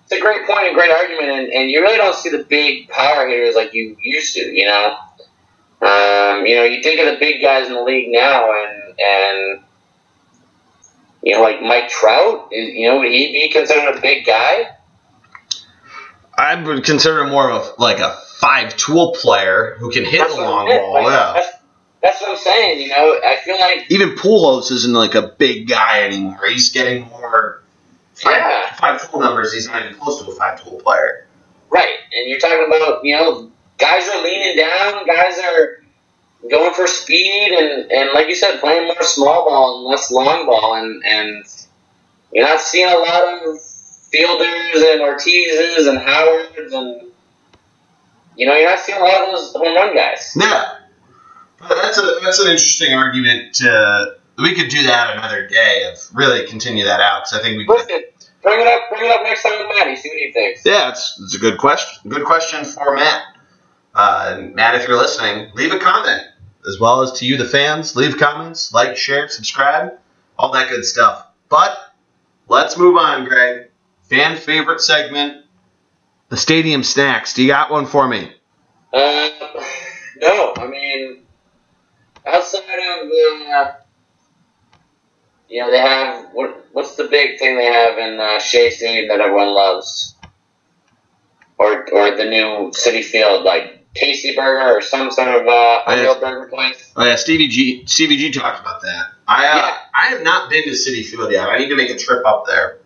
it's a great point and great argument, and, and you really don't see the big power hitters like you used to. You know, um, you know, you think of the big guys in the league now, and and you know, like Mike Trout, you know, would he be considered a big guy? I would consider him more of a, like a five tool player who can hit That's the long ball. like, Yeah. That's, that's what I'm saying. You know, I feel like Even Pujols isn't like a big guy anymore. He's getting more five, Yeah. five tool numbers. He's not even close to a five tool player. Right, and you're talking about you know guys are leaning down, guys are going for speed, and and like you said, playing more small ball and less long ball, and and you're not seeing a lot of fielders and Ortizes and Howards, and you know you're not seeing a lot of those home run guys. Yeah, but that's a that's an interesting argument. Uh, we could do that another day of really continue that out because I think we. Could, Listen, bring it up, bring it up next time with Matty. See what he thinks. yeah, it's, it's a good question. Good question for Matt. Uh, Matt, if you're listening, leave a comment as well as to you, the fans. Leave comments, like, share, subscribe, all that good stuff. But let's move on, Greg. Fan favorite segment, the stadium snacks. Do you got one for me? Uh, no, I mean, outside of the, uh, you know, they have what? What's the big thing they have in uh, Shea Stadium that everyone loves, or or the new Citi Field, like Tasty Burger or some sort of uh, I real have- burger place. Oh yeah, Stevie G. Stevie G talked about that. I uh, Yeah. I have not been to Citi Field yet. I need to make a trip up there.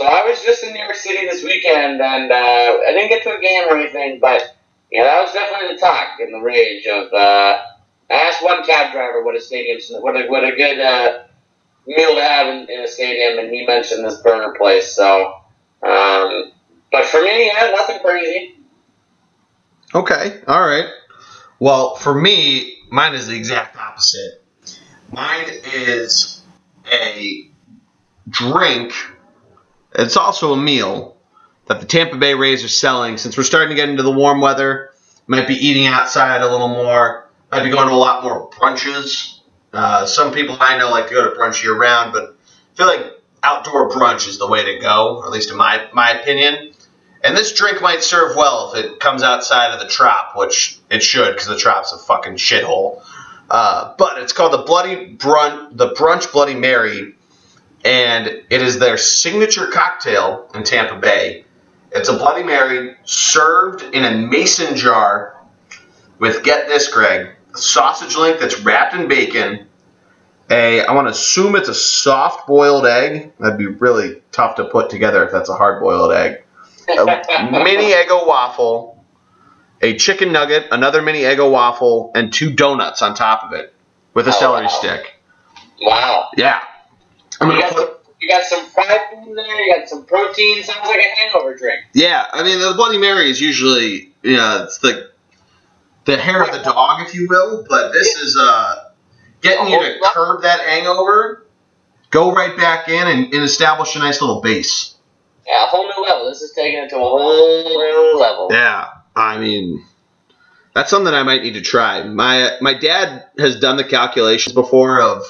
So I was just in New York City this weekend, and uh, I didn't get to a game or anything, but know that was definitely the talk and the rage of. Uh, I asked one cab driver what a stadium, what a what a good uh, meal to have in, in a stadium, and he mentioned this burner place. So, um, but for me, yeah, nothing crazy. Okay, all right. Well, for me, mine is the exact opposite. Mine is a drink. It's also a meal that the Tampa Bay Rays are selling. Since we're starting to get into the warm weather, might be eating outside a little more. Might be going to a lot more brunches. Uh, some people I know like to go to brunch year round, but I feel like outdoor brunch is the way to go, or at least in my my opinion. And this drink might serve well if it comes outside of the Trop, which it should, because the Trop's a fucking shithole. Uh, but it's called the Bloody Brunch, the Brunch Bloody Mary, and it is their signature cocktail in Tampa Bay. It's a Bloody Mary served in a mason jar with get this, Greg, a sausage link that's wrapped in bacon. A, I want to assume it's a soft boiled egg. That'd be really tough to put together if that's a hard boiled egg a mini Eggo waffle, a chicken nugget, another mini Eggo waffle, and two donuts on top of it with a Oh, celery wow. stick. Wow. Yeah. I'm You got, some, you got some fried food in there. You got some protein. Sounds like a hangover drink. Yeah, I mean the Bloody Mary is usually you know it's the the hair of the dog, if you will, but this is uh getting you to curb that hangover go right back in and, and establish a nice little base. Yeah, a whole new level. This is taking it to a whole new level. Yeah, I mean, that's something I might need to try. My my dad has done the calculations before of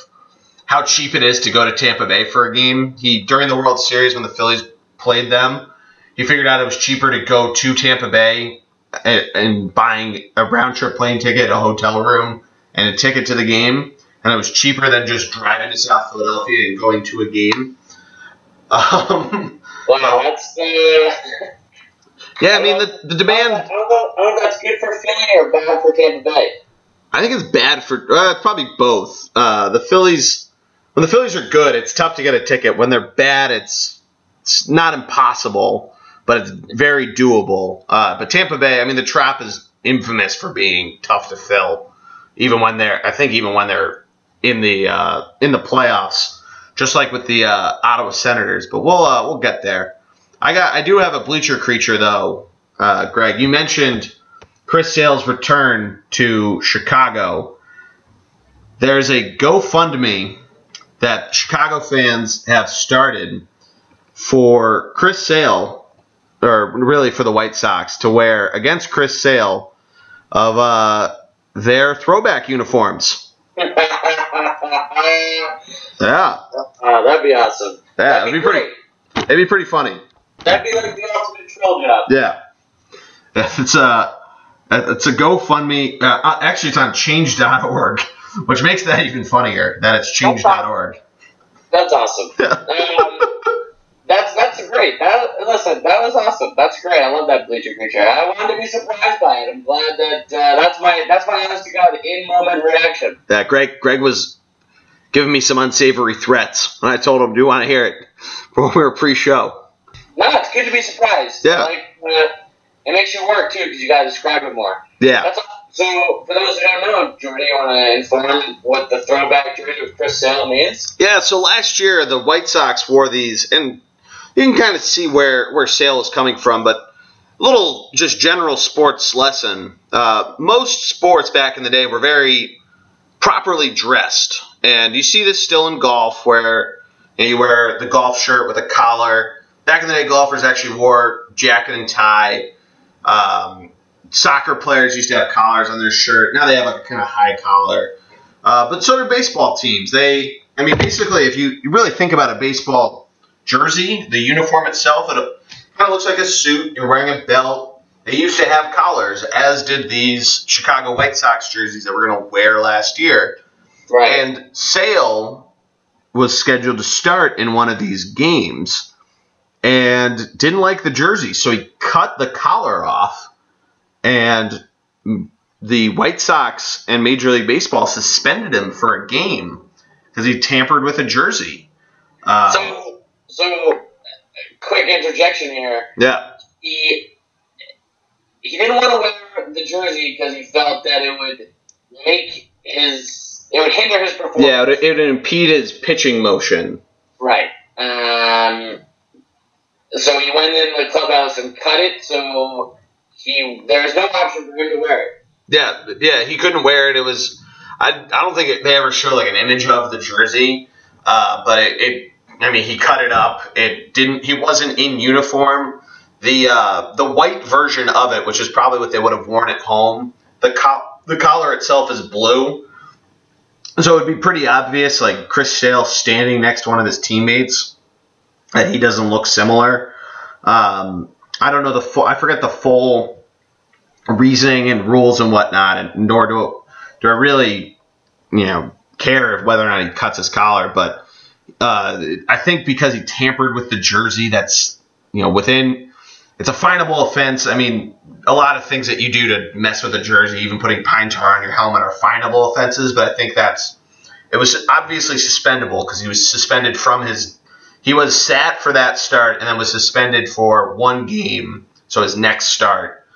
how cheap it is to go to Tampa Bay for a game. He during the World Series when the Phillies played them, he figured out it was cheaper to go to Tampa Bay and, and buying a round trip plane ticket, a hotel room, and a ticket to the game, and it was cheaper than just driving to South Philadelphia and going to a game. Um, Wow, that's uh, yeah, I mean the, the demand. I don't, know, I don't know if that's good for Philly or bad for Tampa Bay. I think it's bad for uh, probably both. Uh, the Phillies, when the Phillies are good, it's tough to get a ticket. When they're bad, it's it's not impossible, but it's very doable. Uh, but Tampa Bay, I mean, the Trop is infamous for being tough to fill, even when they're. I think even when they're in the uh, in the playoffs, just like with the uh, Ottawa Senators. But we'll uh, we'll get there. I got I do have a bleacher creature though, uh, Greg. You mentioned Chris Sale's return to Chicago. There's a GoFundMe that Chicago fans have started for Chris Sale, or really for the White Sox, to wear against Chris Sale of uh, their throwback uniforms. Yeah, Uh, that'd be awesome. yeah, it'd be pretty. It'd be pretty funny. That'd be like the ultimate troll job. Yeah, it's a it's a GoFundMe. Uh, uh, actually, it's on Change.org, which makes that even funnier that it's Change.org. That's awesome. Um, that's that's great. That listen, that was awesome. That's great. I love that bleacher creature. I wanted to be surprised by it. I'm glad that uh, that's my that's my honest to god in moment reaction. that Greg Greg was giving me some unsavory threats, and I told him, "Do you want to hear it?" When we were pre-show. No, it's good to be surprised. Yeah. Like uh, it makes you work too because you got to describe it more. Yeah, That's all. So. For those who don't know, Jordy, you want to inform what the throwback jersey with Chris Sale means? yeah. So last year the White Sox wore these, and you can kind of see where where Sale is coming from, but. a Little just general sports lesson. Uh, most sports back in the day were very properly dressed, and you see this still in golf, where you, know, you wear the golf shirt with a collar. Back in the day, golfers actually wore jacket and tie. Um, soccer players used to have collars on their shirt. Now they have like a kind of high collar. Uh, but so do baseball teams. They, I mean, basically, if you, you really think about a baseball jersey, the uniform itself, it kind of looks like a suit. You're wearing a belt. They used to have collars, as did these Chicago White Sox jerseys that we're going to wear last year. Right. And Sale was scheduled to start in one of these games and didn't like the jersey, so he cut the collar off. And the White Sox and Major League Baseball suspended him for a game because he tampered with a jersey. Uh, so, so quick interjection here. yeah, he he didn't want to wear the jersey because he felt that it would make his it would hinder his performance. yeah, it would, it would impede his pitching motion. Right. Um. So he went in the clubhouse and cut it. So he there was no option for him to wear it. Yeah, yeah, he couldn't wear it. It was, I, I don't think it, they ever showed like an image of the jersey, uh, but it, it, I mean, he cut it up. It didn't. He wasn't in uniform. The uh, the white version of it, which is probably what they would have worn at home. The co- the collar itself is blue, so it would be pretty obvious, like Chris Sale standing next to one of his teammates, that he doesn't look similar. Um, I don't know the full. I forget the full reasoning and rules and whatnot, and nor do do I really, you know, care whether or not he cuts his collar. But uh, I think because he tampered with the jersey, that's you know within. It's a finable offense. I mean, a lot of things that you do to mess with a jersey, even putting pine tar on your helmet, are finable offenses. But I think that's it was obviously suspendable because he was suspended from his. He was sat for that start and then was suspended for one game, so his next start.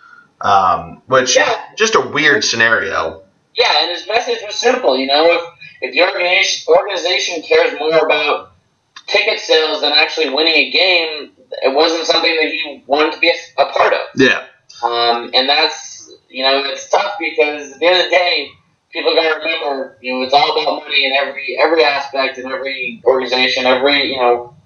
Um, which Yeah. just a weird scenario. Yeah, and his message was simple. You know, if if the organization organization cares more about ticket sales than actually winning a game, it wasn't something that he wanted to be a, a part of. Yeah, Um, and that's you know it's tough because at the end of the day, people got to remember, you know, it's all about money in every every aspect in every organization, every you know,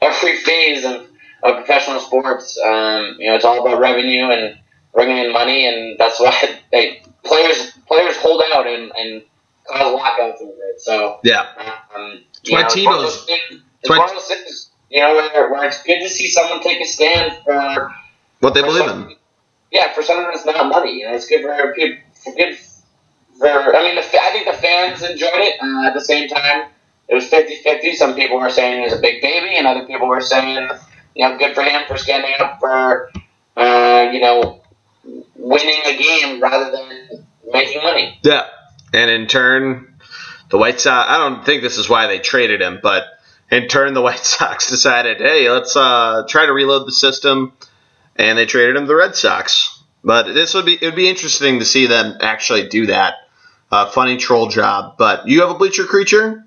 every phase of, of professional sports. Um, you know, it's all about revenue and bringing in money, and that's why they players players hold out and, and cause lockouts over it. So Yeah. um, That's why you know, it's of Tito's- It's why- one of those things, you know, where, where it's good to see someone take a stand for What they for believe in. Yeah, for something that's not money. You know, it's good for people. For good I mean, the, I think the fans enjoyed it. Uh, at the same time, it was 50-50. Some people were saying he was a big baby, and other people were saying, you know, good for him for standing up for, uh, you know, winning a game rather than making money. Yeah. And in turn, the White Sox, I don't think this is why they traded him, but in turn, the White Sox decided, hey, let's uh, try to reload the system, and they traded him to the Red Sox. But this would be it would be interesting to see them actually do that. Uh, funny troll job. But you have a bleacher creature?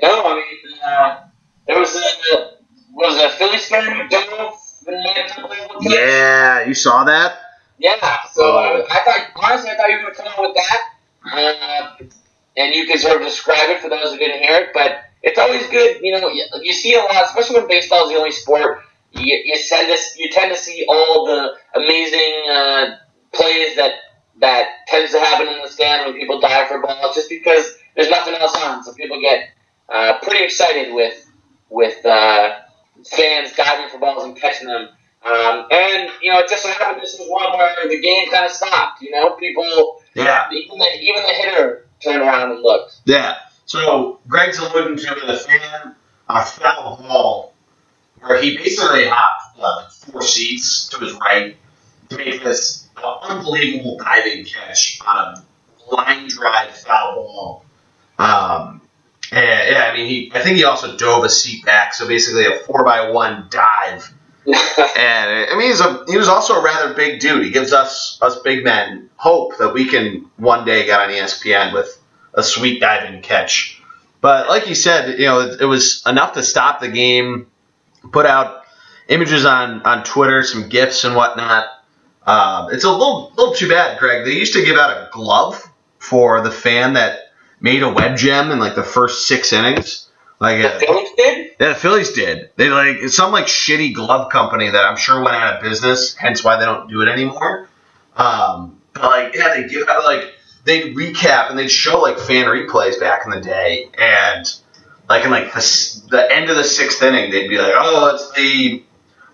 No, I mean, uh, there was a was a Phillies fan who dove and made an unbelievable catch. Yeah, you saw that? Yeah, so Oh. I thought honestly I thought you were gonna come up with that, uh, and you can sort of describe it for those who didn't hear it. But it's always good, you know. You, you see a lot, especially when baseball is the only sport. You, you tend to you tend to see all the amazing uh, plays that that tends to happen in the stand when people dive for balls, just because there's nothing else on. So people get uh, pretty excited with with uh, fans diving for balls and catching them. Um, and you know, it just so happened this was one where the game kind of stopped. You know, people, Yeah. even the even the hitter turned around and looked. Yeah. So Greg's alluding to the fan uh, foul ball, where he basically hopped uh, like four seats to his right to make this uh, unbelievable diving catch on a line drive foul ball. Um, and, yeah, I mean, he. I think he also dove a seat back, so basically a four by one dive. And I mean, he's a he was also a rather big dude. He gives us us big men hope that we can one day get on ESPN with a sweet diving catch. But like you said, you know, it, it was enough to stop the game. Put out images on on Twitter, some gifs and whatnot. Um, it's a little little too bad, Greg. They used to give out a glove for the fan that made a web gem in like the first six innings. Like the a, Phillies did. yeah, the Phillies did. They like some like shitty glove company that I'm sure went out of business, hence why they don't do it anymore. Um, but like, yeah, they give out like they'd recap and they'd show like fan replays back in the day, and like in like the, the end of the sixth inning, they'd be like, oh, it's the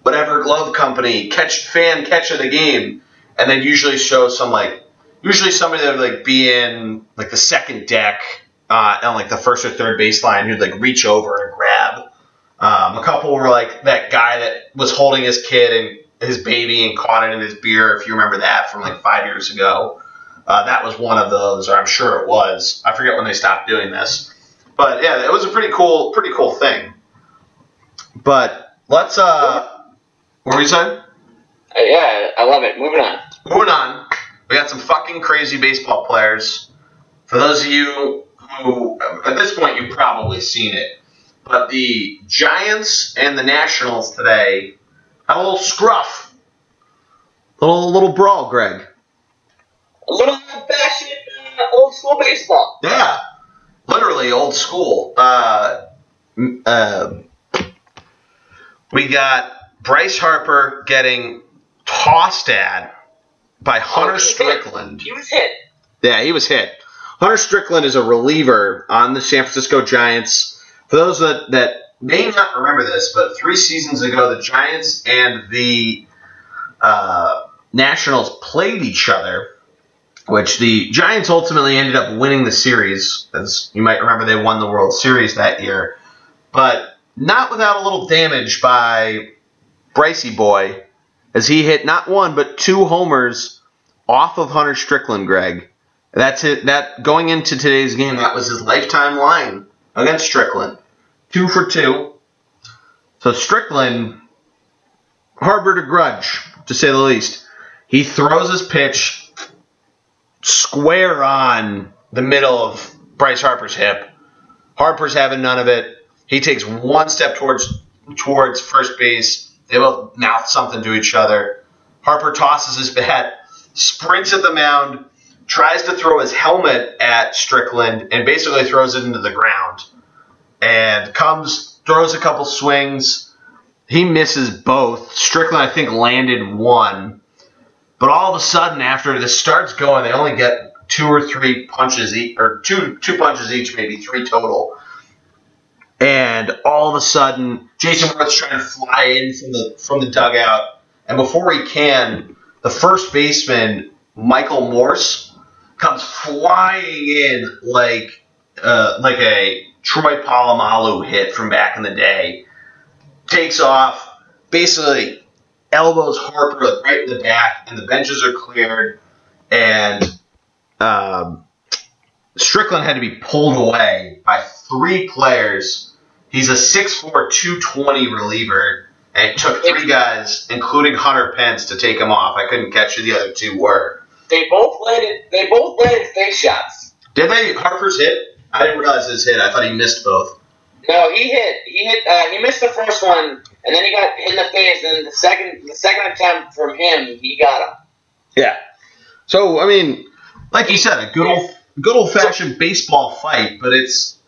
whatever glove company catch fan catch of the game, and they'd usually show some like usually somebody that would like be in like the second deck uh, on like the first or third baseline who'd like reach over and grab. Um, a couple were like that guy that was holding his kid and his baby and caught it in his beer. If you remember that from like five years ago, uh, that was one of those, or I'm sure it was. I forget when they stopped doing this, but yeah, it was a pretty cool, pretty cool thing. But let's uh, what were you saying? Uh, yeah, I love it. Moving on. Moving on, we got some fucking crazy baseball players. For those of you who, at this point, you've probably seen it, but the Giants and the Nationals today had a little scruff, a little little brawl, Greg. A little old-fashioned, uh, old school baseball. Yeah, literally old school. Uh, uh, we got Bryce Harper getting tossed at by Hunter Oh, he hit. Strickland. He was hit. Yeah, he was hit. Hunter Strickland is a reliever on the San Francisco Giants. For those that, that may not remember this, but three seasons ago, the Giants and the uh, Nationals played each other, which the Giants ultimately ended up winning the series. As you might remember, they won the World Series that year, but not without a little damage by Brycey Boy, as he hit not one but two homers off of Hunter Strickland, Greg. That's it. That going into today's game, that was his lifetime line against Strickland. Two for two. So Strickland harbored a grudge, to say the least. He throws his pitch square on the middle of Bryce Harper's hip. Harper's having none of it. He takes one step towards towards first base. They both mouth something to each other. Harper tosses his bat, sprints at the mound, tries to throw his helmet at Strickland and basically throws it into the ground. And comes, throws a couple swings. He misses both. Strickland, I think, landed one. But all of a sudden, after this starts going, they only get two or three punches each, or two two punches each, maybe three total. And all of a sudden, Jayson Werth's trying to fly in from the from the dugout, and before he can, the first baseman Michael Morse comes flying in like uh, like a Troy Polamalu hit from back in the day. Takes off, basically elbows Harper right in the back, and the benches are cleared, and um, Strickland had to be pulled away by three players. He's a 6'4", 220 reliever, and it took three guys, including Hunter Pence, to take him off. I couldn't catch who the other two were. They both landed. They both landed face shots. Did they? Harper's hit? I didn't realize his hit. I thought he missed both. No, he hit. He hit. Uh, he missed the first one, and then he got hit in the face. And the second, the second attempt from him, he got him. Yeah. So I mean, like you said, a good old good old fashioned baseball fight, but it's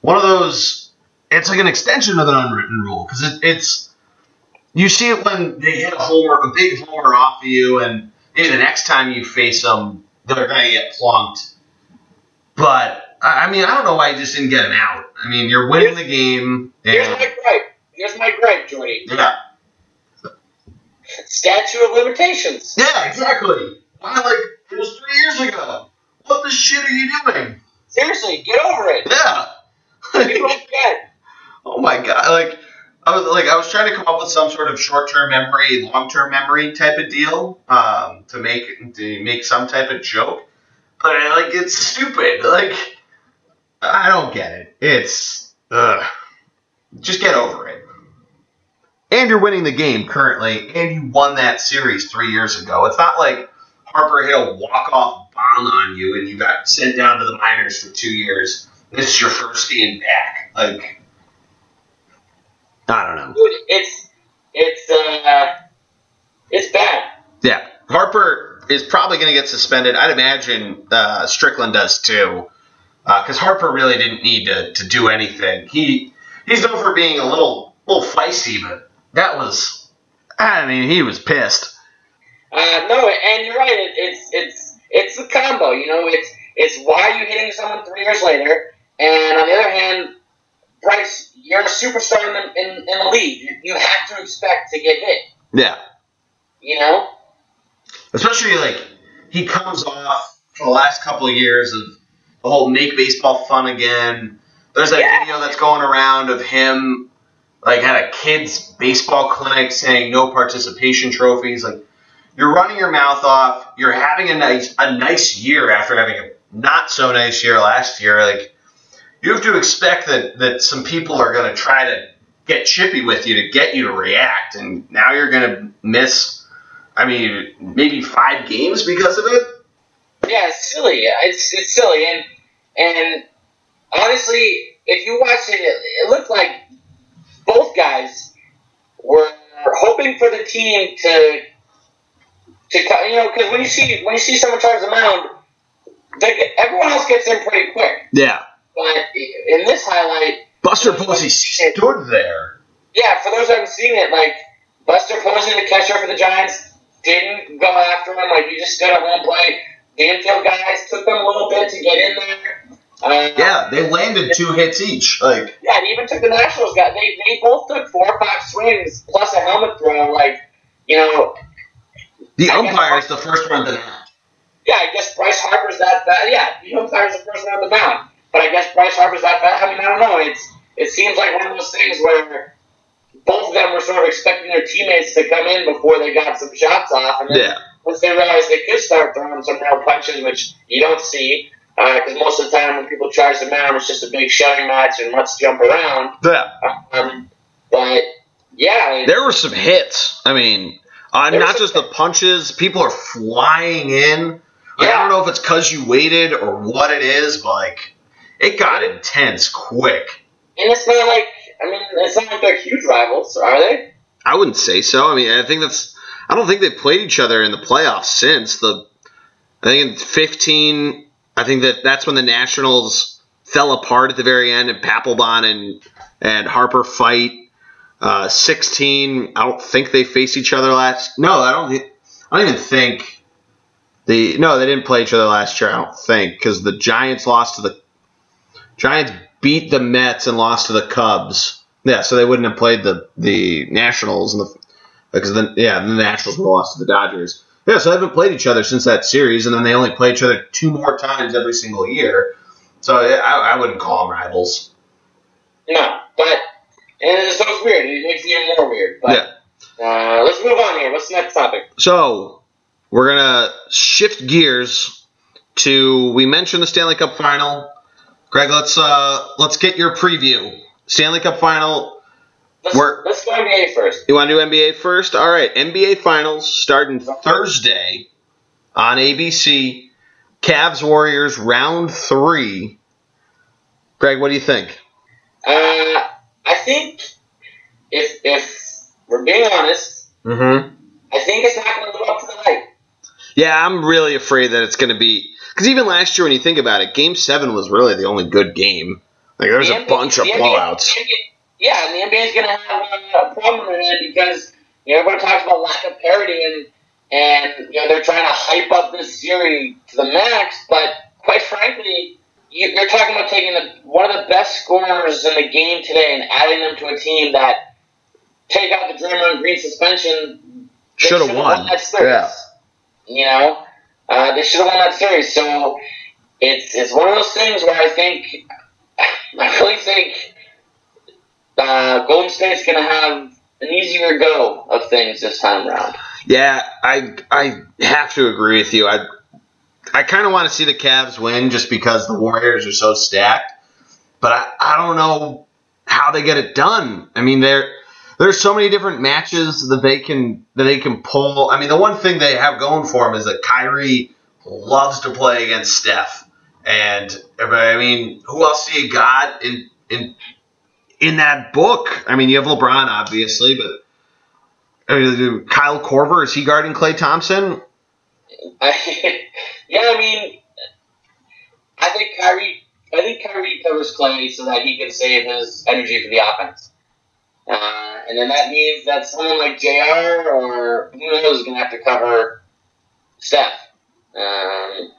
one of those. It's like an extension of an unwritten rule because it, it's you see it when they hit a homer, a big homer off of you, and maybe the next time you face them, they're gonna get plunked. But I mean, I don't know why you just didn't get an out. I mean, you're winning the game. Here's my gripe. Here's my gripe, Jordy. Yeah. Statute of limitations. Yeah, exactly. Why, like, it was three years ago. What the shit are you doing? Seriously, get over it. Yeah. Forget. Oh my god! Like, I was like, I was trying to come up with some sort of short-term memory, long-term memory type of deal um, to make to make some type of joke, but like, it's stupid. Like, I don't get it. It's ugh. Just get over it. And you're winning the game currently, and you won that series three years ago. It's not like Harper hit a walk-off bomb on you and you got sent down to the minors for two years. This is your first game back. Like, I don't know. Dude, it's it's uh it's bad. Yeah, Harper is probably going to get suspended. I'd imagine uh, Strickland does too, because uh, Harper really didn't need to, to do anything. He he's known for being a little little feisty, but that was, I mean, he was pissed. Uh, no, and you're right. It, it's it's it's the combo. You know, it's it's why are you hitting someone three years later, and on the other hand, Bryce, you're a superstar in the, in, in the league. You, you have to expect to get hit. Yeah. You know. Especially like he comes off for the last couple of years of the whole make baseball fun again. There's that Yeah. video that's going around of him like at a kids baseball clinic saying no participation trophies. Like you're running your mouth off. You're having a nice a nice year after having a not so nice year last year. Like you have to expect that that some people are going to try to get chippy with you to get you to react, and now you're going to miss. I mean, maybe five games because of it. Yeah, it's silly. It's it's silly, and and honestly, if you watch it, it, it looked like both guys were hoping for the team to to co- you know because when you see when you see someone charge the mound, they, everyone else gets in pretty quick. Yeah, But in this highlight, Buster Posey stood there. yeah, for those who haven't seen it, like Buster Posey, the catcher for the Giants, didn't go after him. Like he just stood at home plate. The infield guys took them a little bit to get in there. Uh, Yeah, they landed two hits each. Like, Yeah, even took the Nationals guy. They they both took four or five swings plus a helmet throw. Like, you know, the I guess- umpire's the first one to yeah, I guess Bryce Harper's that bad. Yeah, the umpire's the first one on the mound. But I guess Bryce Harper's that bad. I mean, I don't know. It's it seems like one of those things where both of them were sort of expecting their teammates to come in before they got some shots off, and then Yeah. once they realized they could start throwing some real punches, which you don't see. Because most of the time when people charge the mound, it's just a big shouting match and let's jump around. Yeah. Um, but yeah, There were some hits. I mean, uh, not just some- the punches. People are flying in. Like, I don't know if it's because you waited or what it is, but like, it got intense quick. and it's not like I mean, it's not like they're huge rivals, are they? I wouldn't say so. I mean, I think that's. I don't think they played each other in the playoffs since the I think in 15, I think that that's when the Nationals fell apart at the very end, and Papelbon and and Harper fight. Uh, 16, I don't think they faced each other last. No, I don't. I don't even think the no, they didn't play each other last year. I don't think because the Giants lost to the Giants beat the Mets and lost to the Cubs. Yeah, so they wouldn't have played the the Nationals and the because then yeah, the Nationals would have lost to the Dodgers. Yeah, so they haven't played each other since that series, and then they only play each other two more times every single year. So yeah, I, I wouldn't call them rivals. No, but and it's so it's weird. It makes it even more weird. But Yeah. uh, let's move on here. What's the next topic? So we're gonna shift gears to we mentioned the Stanley Cup final. Greg, let's uh let's get your preview. Stanley Cup final. Let's, We're- let's go NBA first. You want to do NBA first? All right. NBA finals starting Thursday on ABC. Cavs Warriors round three. Greg, what do you think? Uh, I think if if we're being honest, Mm-hmm. I think it's not going to live up to the hype. Yeah, I'm really afraid that it's going to be because even last year, when you think about it, Game Seven was really the only good game. Like there was The a NBA bunch of NBA blowouts. NBA yeah, and the NBA is going to have a, problem with that because you know, everyone talks about lack of parity and and you know they're trying to hype up this series to the max, but quite frankly, you, you're talking about taking the, one of the best scorers in the game today and adding them to a team that take out the Draymond Green suspension. Should have won. that. Yeah. You know, uh, they should have won that series. So it's it's one of those things where I think I really think uh, Golden State's going to have an easier go of things this time around. Yeah, I I have to agree with you. I I kind of want to see the Cavs win just because the Warriors are so stacked, but I, I don't know how they get it done. I mean, there there's so many different matches that they can that they can pull. I mean, the one thing they have going for them is that Kyrie loves to play against Steph, and I mean, who else do you got in in in that book? I mean, you have LeBron, obviously, but. Uh, Kyle Korver is he guarding Klay Thompson? I, yeah, I mean, I think Kyrie. I think Kyrie covers Klay so that he can save his energy for the offense. Uh, and then that means that someone like JR or who knows is going to have to cover Steph, um,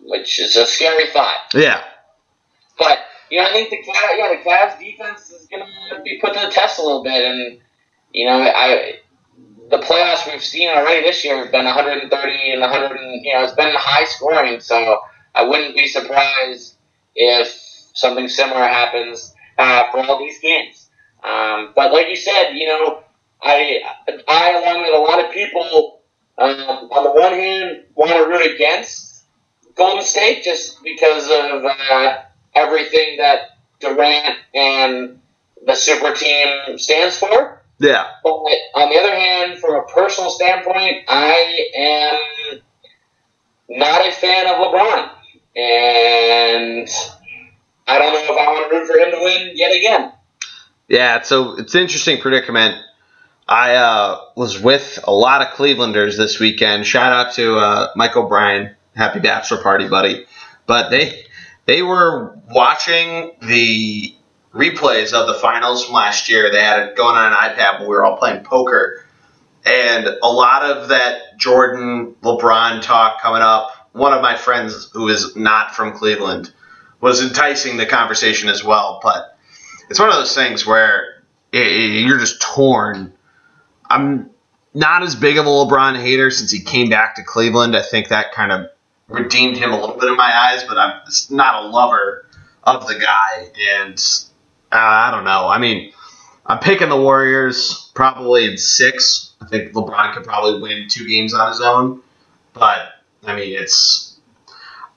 which is a scary thought. Yeah, But you know, I think the Cavs, yeah, the Cavs defense is going to be put to the test a little bit, and you know, I the playoffs we've seen already this year have been 130 and 100, and you know, it's been high scoring. So I wouldn't be surprised if something similar happens uh, for all these games. Um, but like you said, you know, I, I along with a lot of people, um, on the one hand, want to root against Golden State just because of uh, everything that Durant and the super team stands for. yeah, But on the other hand, from a personal standpoint, I am not a fan of LeBron. And I don't know if I want to root for him to win yet again. Yeah. So it's an interesting predicament. I uh, was with a lot of Clevelanders this weekend. Shout out to uh, Mike O'Brien, happy bachelor party, buddy. But they they were watching the replays of the finals from last year. They had it going on an iPad when we were all playing poker, and a lot of that Jordan LeBron talk coming up. One of my friends who is not from Cleveland was enticing the conversation as well, but it's one of those things where i- i- you're just torn. I'm not as big of a LeBron hater since he came back to Cleveland. I think that kind of redeemed him a little bit in my eyes, but I'm not a lover of the guy. And uh, I don't know. I mean, I'm picking the Warriors probably in six. I think LeBron could probably win two games on his own. But, I mean, it's.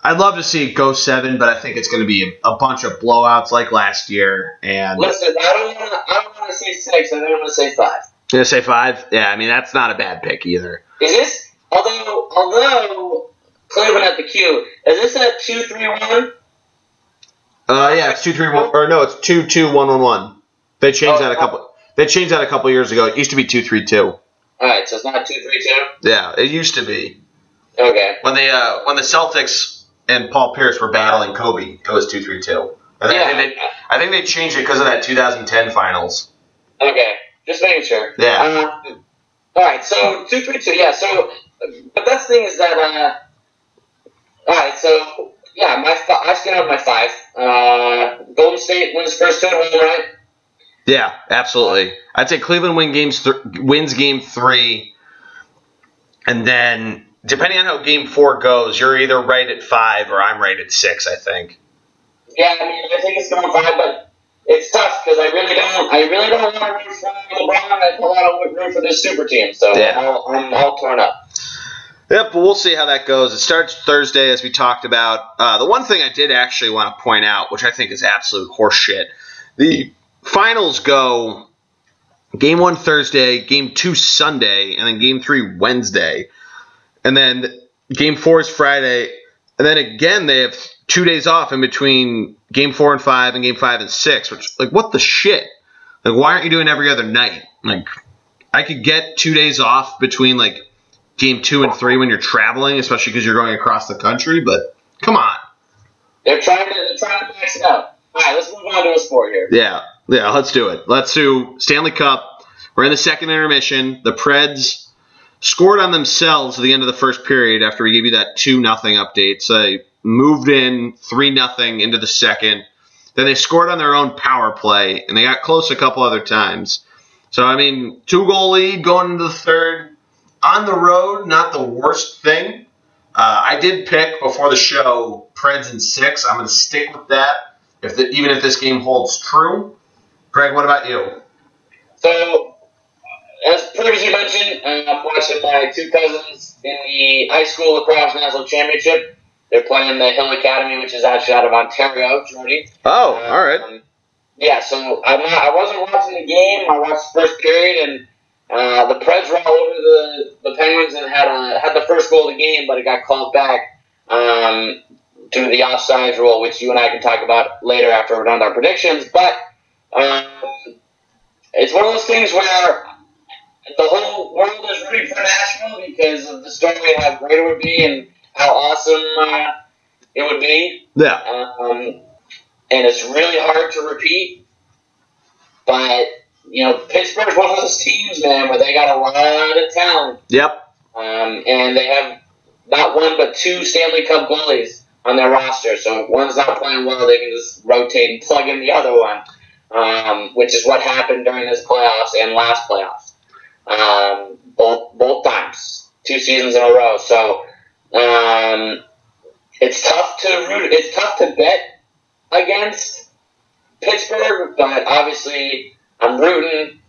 I'd love to see it go seven, but I think it's going to be a, a bunch of blowouts like last year. And Listen, I don't want to. I don't want to say six. I think I'm going to say five. Gonna say five? Yeah, I mean that's not a bad pick either. Is this although although Cleveland at the Q is this a two three one? Uh, yeah, it's two three one or no, it's two two one one one. They changed Oh, that a couple. They changed that a couple years ago. It used to be two three two. All right, so it's not two three two. Yeah, it used to be. Okay. When the uh, when the Celtics and Paul Pierce were battling Kobe, it was two three two. I think, I think they I think they changed it because of that 2010 finals. Okay. Just making sure. Yeah. Um, all right. So two three two. Yeah. So, but that's the thing is that. Uh, all right. So yeah, my fi- I stand up my five. Uh, Golden State wins first two home, right? Yeah, absolutely. I'd say Cleveland win games th- wins game three, and then depending on how game four goes, you're either right at five or I'm right at six. I think. Yeah, I mean, I think it's going five, but it's tough because I really don't. I really don't want to root for LeBron. I don't want to root for this super team. So Yeah. I'm, all, I'm all torn up. Yep, but we'll see how that goes. It starts Thursday, as we talked about. Uh, the one thing I did actually want to point out, which I think is absolute horseshit, the finals go game one Thursday, game two Sunday, and then game three Wednesday, and then game four is Friday, and then again they have two days off in between game four and five and game five and six. Which like what the shit? Like why aren't you doing every other night? Like I could get two days off between like game two and three when you're traveling, especially because you're going across the country. But come on, They're trying to they're trying to max it out. All right, let's move on to a sport here. yeah, yeah, let's do it. Let's do Stanley Cup. We're in the second intermission. The Preds scored on themselves at the end of the first period after we gave you that two nothing update. So they moved in three nothing into the second. Then they scored on their own power play, and they got close a couple other times. So I mean, two goal lead going into the third on the road, not the worst thing. Uh, I did pick before the show Preds in six. I'm going to stick with that, if the, even if this game holds true. Greg, what about you? So, as previously mentioned, uh, I'm watching my two cousins in the high school lacrosse national championship. They're playing the Hill Academy, which is actually out of Ontario, Jordy. Oh, Um, yeah, so I'm not, I wasn't watching the game. I watched the first period, and uh, the Preds were all over the, the Penguins and had a, had the first goal of the game, but it got called back um, due to the offsides rule, which you and I can talk about later after we're done with our predictions. But um, it's one of those things where the whole world is rooting for Nashville because of the story and how great it would be and how awesome uh, it would be. Yeah. Um, and it's really hard to repeat. But, you know, Pittsburgh's one of those teams, man, where they got a lot of talent. Yep. Um, and they have not one but two Stanley Cup goalies on their roster. So if one's not playing well, they can just rotate and plug in the other one, um, which is what happened during this playoffs and last playoffs. Um, both both times, two seasons in a row. So um, it's tough to root. It's tough to bet against Pittsburgh, but obviously I'm rooting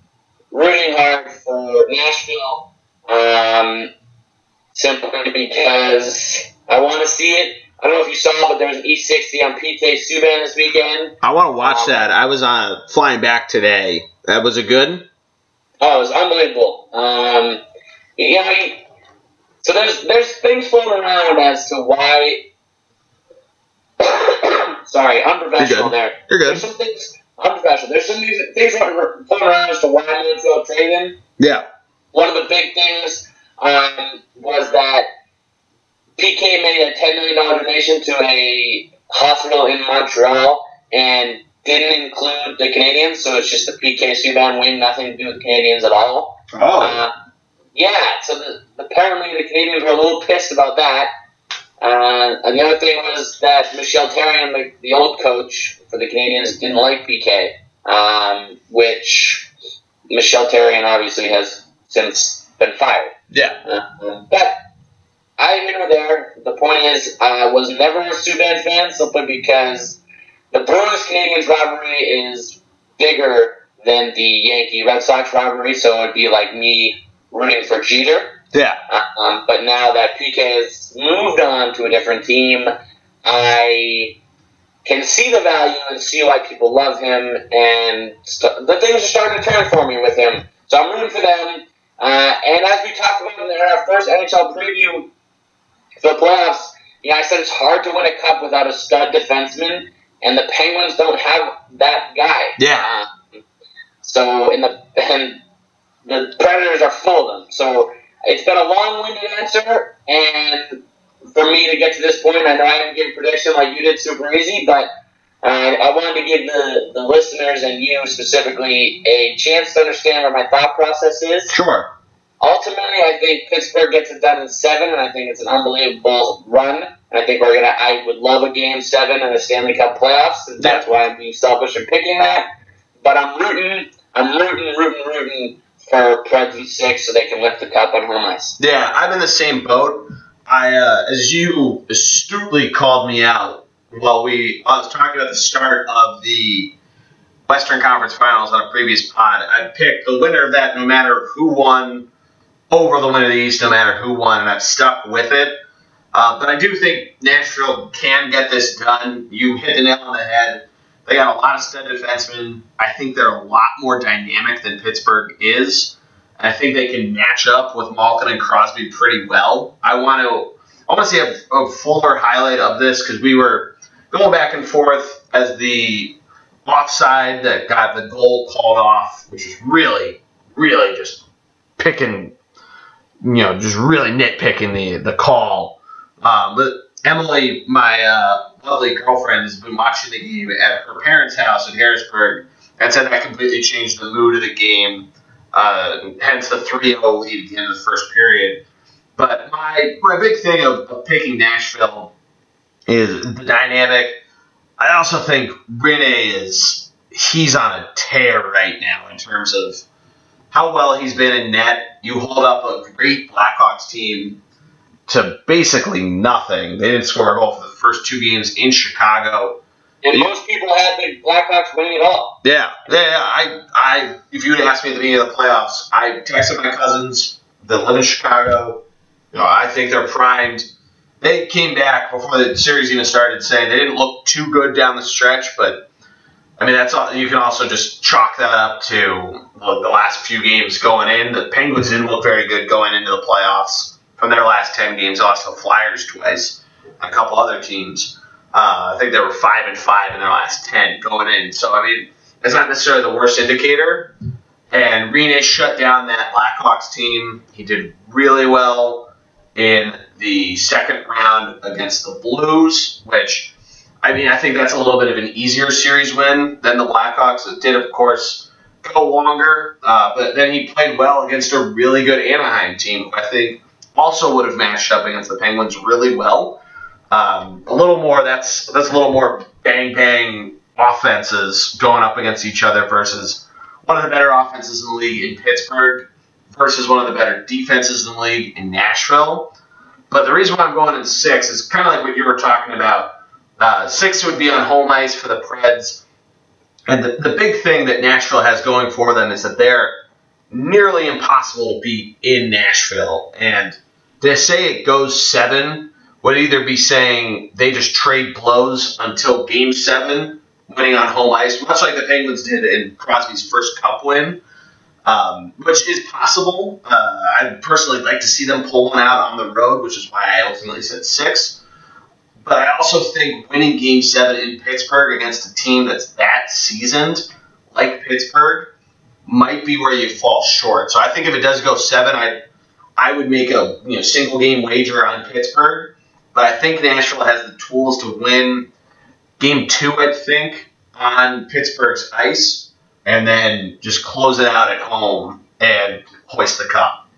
rooting hard for Nashville. Um, simply because I want to see it. I don't know if you saw, but there was an E60 on PK Subban this weekend. I want to watch Um, that. I was on flying back today. That was a good? Oh, it was unbelievable. Um, know, he- so there's there's things floating around as to why. sorry, unprofessional You're good. there. You're There's good. some things unprofessional. There's some things floating around as to why Montreal traded him. Yeah. One of the big things um, was that PK made a $10 million donation to a hospital in Montreal and didn't include the Canadiens, so it's just the PK Subban wing, nothing to do with the Canadiens at all. Oh. Uh, yeah, so the, apparently the Canadiens were a little pissed about that. Uh, and the other thing was that Michel Therrien, the, the old coach for the Canadiens, didn't like PK, um, which Michel Therrien obviously has since been fired. Yeah. Uh, but I here or there. The point is, I was never a Subban fan simply because the Bruins Canadiens rivalry is bigger than the Yankee Red Sox rivalry, so it would be like me rooting for Jeter. Yeah. Um, but now that PK has moved on to a different team, I can see the value and see why people love him, and st- the things are starting to turn for me with him. So I'm rooting for them. Uh, and as we talked about in our first NHL preview for the playoffs, yeah, I said it's hard to win a cup without a stud defenseman, and the Penguins don't have that guy. Yeah. Uh, so in the and the Predators are full of them. So it's been a long-winded answer, and for me to get to this point, I know I didn't given a prediction like you did super easy, but uh, I wanted to give the, the listeners and you specifically a chance to understand what my thought process is. Sure. Ultimately, I think Pittsburgh gets it done in seven, and I think it's an unbelievable run. And I think we're gonna. I would love a game seven in the Stanley Cup playoffs, and that's why I'm being selfish in picking that. But I'm rooting. I'm rooting, rooting, rooting for Preds in six so they can lift the cup on home ice. Yeah, I'm in the same boat. I, uh, as you astutely called me out while we, I was talking about the start of the Western Conference Finals on a previous pod. I picked the winner of that, no matter who won, over the winner of the East, no matter who won, and I've stuck with it. Uh, but I do think Nashville can get this done. You hit the nail on the head. They got a lot of stud defensemen. I think they're a lot more dynamic than Pittsburgh is. I think they can match up with Malkin and Crosby pretty well. I want to I want to see a, a fuller highlight of this because we were going back and forth as the offside that got the goal called off, which is really, really just picking, you know, just really nitpicking the the call. Um, but Emily, my uh, lovely girlfriend, has been watching the game at her parents' house in Harrisburg and said that completely changed the mood of the game. Uh, hence the 3-0 lead at the end of the first period. But my my big thing of, of picking Nashville is the dynamic. I also think Rinne is he's on a tear right now in terms of how well he's been in net. You hold up a great Blackhawks team to basically nothing. They didn't score a goal for the first two games in Chicago. And most people had the Blackhawks winning it all. Yeah, yeah. I, I, if you had asked me at the beginning of the playoffs, I texted my cousins that live in Chicago. You know, I think they're primed. They came back before the series even started, saying they didn't look too good down the stretch, but I mean that's all. You can also just chalk that up to the, the last few games going in. The Penguins didn't look very good going into the playoffs. From their last ten games, lost the Flyers twice, a couple other teams. Uh, I think they were five and five in their last ten going in. So I mean, it's not necessarily the worst indicator. And Rinne shut down that Blackhawks team. He did really well in the second round against the Blues, which I mean I think that's a little bit of an easier series win than the Blackhawks. It did, of course, go longer, uh, but then he played well against a really good Anaheim team, I think also would have matched up against the Penguins really well. Um, a little more. That's that's a little more bang bang offenses going up against each other versus one of the better offenses in the league in Pittsburgh versus one of the better defenses in the league in Nashville. But the reason why I'm going in six is kind of like what you were talking about. Uh, six would be on home ice for the Preds. And the, the big thing that Nashville has going for them is that they're nearly impossible to beat in Nashville. And to say it goes seven would either be saying they just trade blows until game seven, winning on home ice, much like the Penguins did in Crosby's first cup win, um, which is possible. Uh, I'd personally like to see them pull one out on the road, which is why I ultimately said six. But I also think winning game seven in Pittsburgh against a team that's that seasoned, like Pittsburgh, might be where you fall short. So I think if it does go seven, I I would make a you know single game wager on Pittsburgh. But I think Nashville has the tools to win game two, I think, on Pittsburgh's ice, and then just close it out at home and hoist the cup.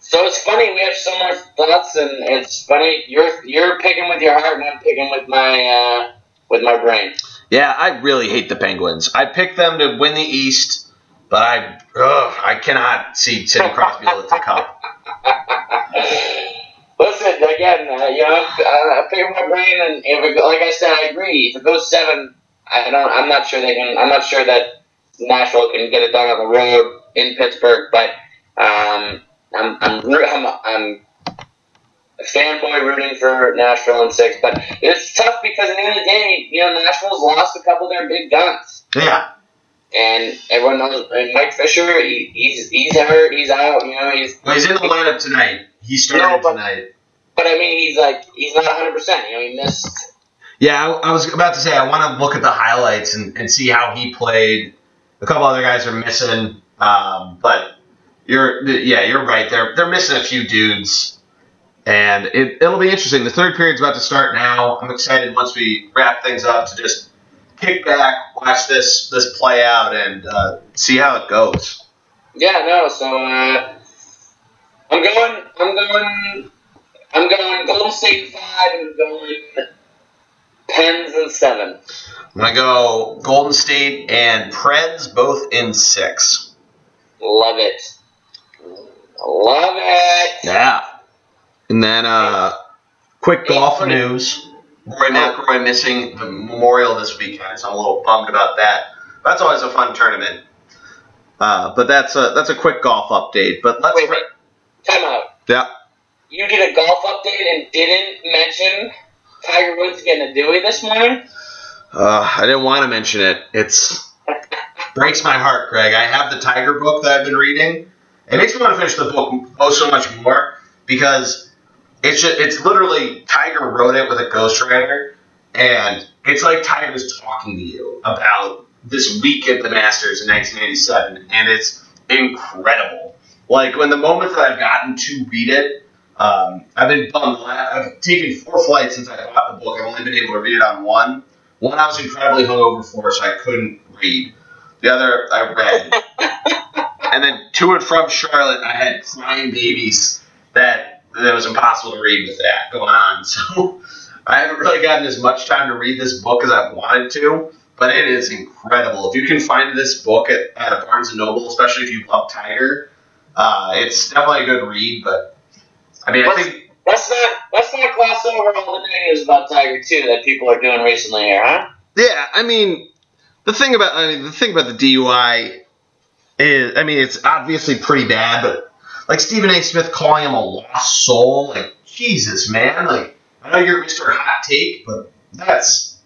So it's funny we have so much thoughts, and it's funny you're you're picking with your heart, and I'm picking with my uh, with my brain. Yeah, I really hate the Penguins. I picked them to win the East, but I ugh, I cannot see Sidney Crosby lift the cup. Listen again, uh, you know, I'm uh, picking my brain, and if it, like I said, I agree. If it goes seven, I don't. I'm not sure they can. I'm not sure that Nashville can get it done on the road in Pittsburgh, but um, I'm I'm I'm, I'm a fanboy rooting for Nashville in six. But it's tough because at the end of the day, you know, Nashville's lost a couple of their big guns. Yeah. And everyone knows and Mike Fisher. He, he's he's hurt. He's out. You know, he's well, he's in the lineup tonight. He started No, but- tonight. But I mean, he's like he's not 100. percent You know, he missed. Yeah, I, I was about to say I want to look at the highlights and, and see how he played. A couple other guys are missing, um, but You're yeah, you're right. They're they're missing a few dudes, and it it'll be interesting. The third period's about to start now. I'm excited once we wrap things up to just kick back, watch this this play out, and uh, see how it goes. Yeah, no. So uh, I'm going. I'm going. I'm going Golden State five. and I'm going Pens and seven. I'm gonna go Golden State and Preds both in six. Love it. Love it. Yeah. And then uh, quick golf news. Rory McIlroy missing the Memorial this weekend, so I'm a little bummed about that. That's always a fun tournament. Uh, but that's a that's a quick golf update. But let's Wait, wait. Time out. yeah. You did a golf update and didn't mention Tiger Woods getting a Dewey this morning. Uh, I didn't want to mention it. It's breaks my heart, Greg. I have the Tiger book that I've been reading. It makes me want to finish the book oh so much more because it's just, it's literally Tiger wrote it with a ghostwriter, and it's like Tiger's talking to you about this week at the Masters in 1987, and it's incredible. Like when the moment that I've gotten to read it, um, I've been bummed. I've taken four flights since I bought the book. I've only been able to read it on one. One I was incredibly hungover for, so I couldn't read. The other I read. and then to and from Charlotte, I had crying babies that that was impossible to read with that going on. So I haven't really gotten as much time to read this book as I've wanted to, but it is incredible. If you can find this book at, at a Barnes and Noble, especially if you love Tiger, uh, it's definitely a good read. But I mean, I Let's, think let's not let's not gloss over all the negatives about Tiger too that people are doing recently here, huh? Yeah, I mean, the thing about I mean the thing about the DUI is I mean it's obviously pretty bad, but like Stephen A. Smith calling him a lost soul, like Jesus, man, like I know you're Mr. Hot Take, but that's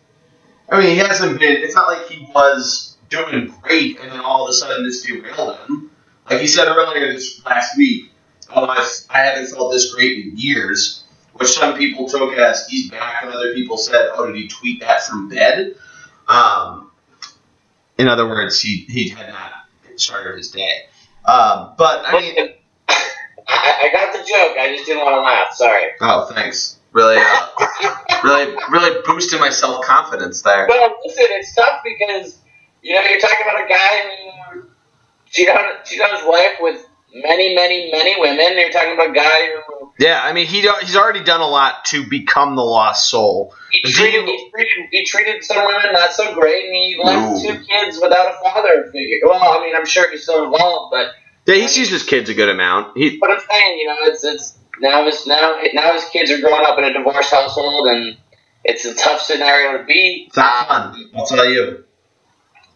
I mean he hasn't been. It's not like he was doing great and then all of a sudden this derailed him. Like he said earlier this last week, oh I, I haven't felt this great in years. Which some people took as he's back, and other people said, "Oh, did he tweet that from bed?" Um, in other words, he, he had not started his day. Um, but I mean, I, I got the joke. I just didn't want to laugh. Sorry. oh, thanks. Really, uh, really, really boosting my self confidence there. Well, listen, it's tough because you know you're talking about a guy who cheated on, cheated on his wife with many, many, many women. You're talking about a guy who Yeah, I mean, he he's already done a lot to become the lost soul. he treated, deal- he treated he treated some women not so great, and he left Ooh. two kids without a father figure. Well, I mean, I'm sure he's still involved, but Yeah, he sees his kids a good amount. He But I'm saying, you know, it's it's now his now now his kids are growing up in a divorced household, and it's a tough scenario to be. it's not fun. I'll tell you.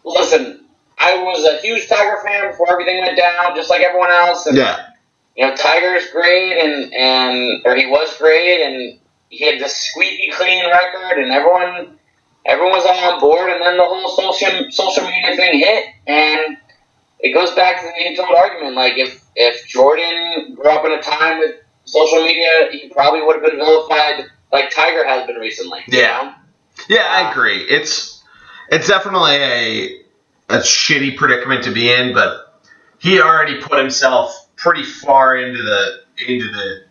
Listen, I was a huge Tiger fan before everything went down, just like everyone else. And, Yeah, You know, Tiger's great, and and or he was great, and he had this squeaky clean record, and everyone everyone was all on board, and then the whole social social media thing hit, and it goes back to the age old argument. Like if if Jordan grew up in a time with social media, he probably would have been vilified like Tiger has been recently. you Yeah. know? yeah, I agree. It's it's definitely a a shitty predicament to be in, but he already put himself pretty far into the into the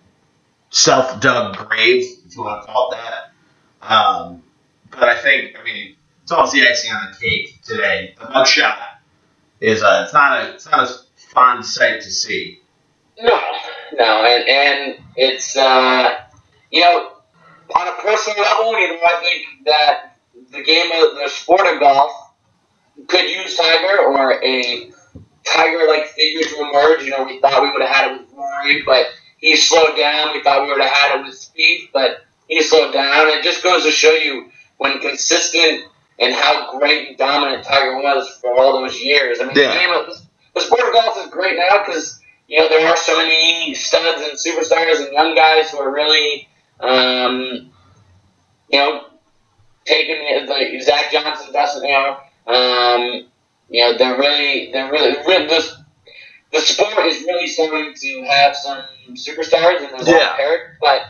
self dug grave, if you want to call it that. Um, but I think, I mean, it's almost the icing on the cake today. The mugshot is a, it's not a it's not a fun sight to see. No, no, and and it's uh, you know on a personal level, you know, I think that the game of the sport of golf could use Tiger or a Tiger-like figure to emerge. You know, we thought we would have had it with Rory, but he slowed down. We thought we would have had it with Spieth, but he slowed down. It just goes to show you when consistent and how great and dominant Tiger was for all those years. I mean, Yeah. the game of the sport of golf is great now because you know there are so many studs and superstars and young guys who are really, um, you know, taking like Zach Johnson, Dustin, you know, um, you know, they're really, they're really, really this. The sport is really starting to have some superstars and there's a lot of parity, but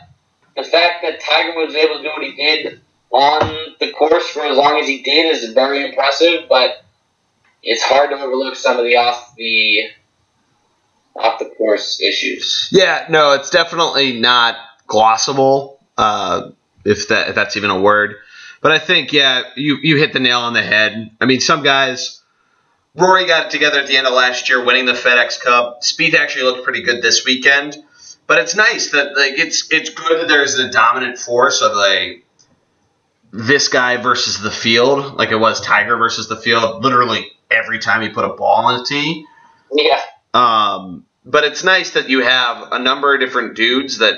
the fact that Tiger was able to do what he did on the course for as long as he did is very impressive, but it's hard to overlook some of the off the off the course issues. Yeah, no, it's definitely not glossable, uh, if that if that's even a word. But I think yeah, you you hit the nail on the head. I mean, some guys. Rory got it together at the end of last year, winning the FedEx Cup. Spieth actually looked pretty good this weekend, but it's nice that like it's it's good that there's a dominant force of like this guy versus the field, like it was Tiger versus the field. Literally every time he put a ball on the tee. Yeah. Um, but it's nice that you have a number of different dudes that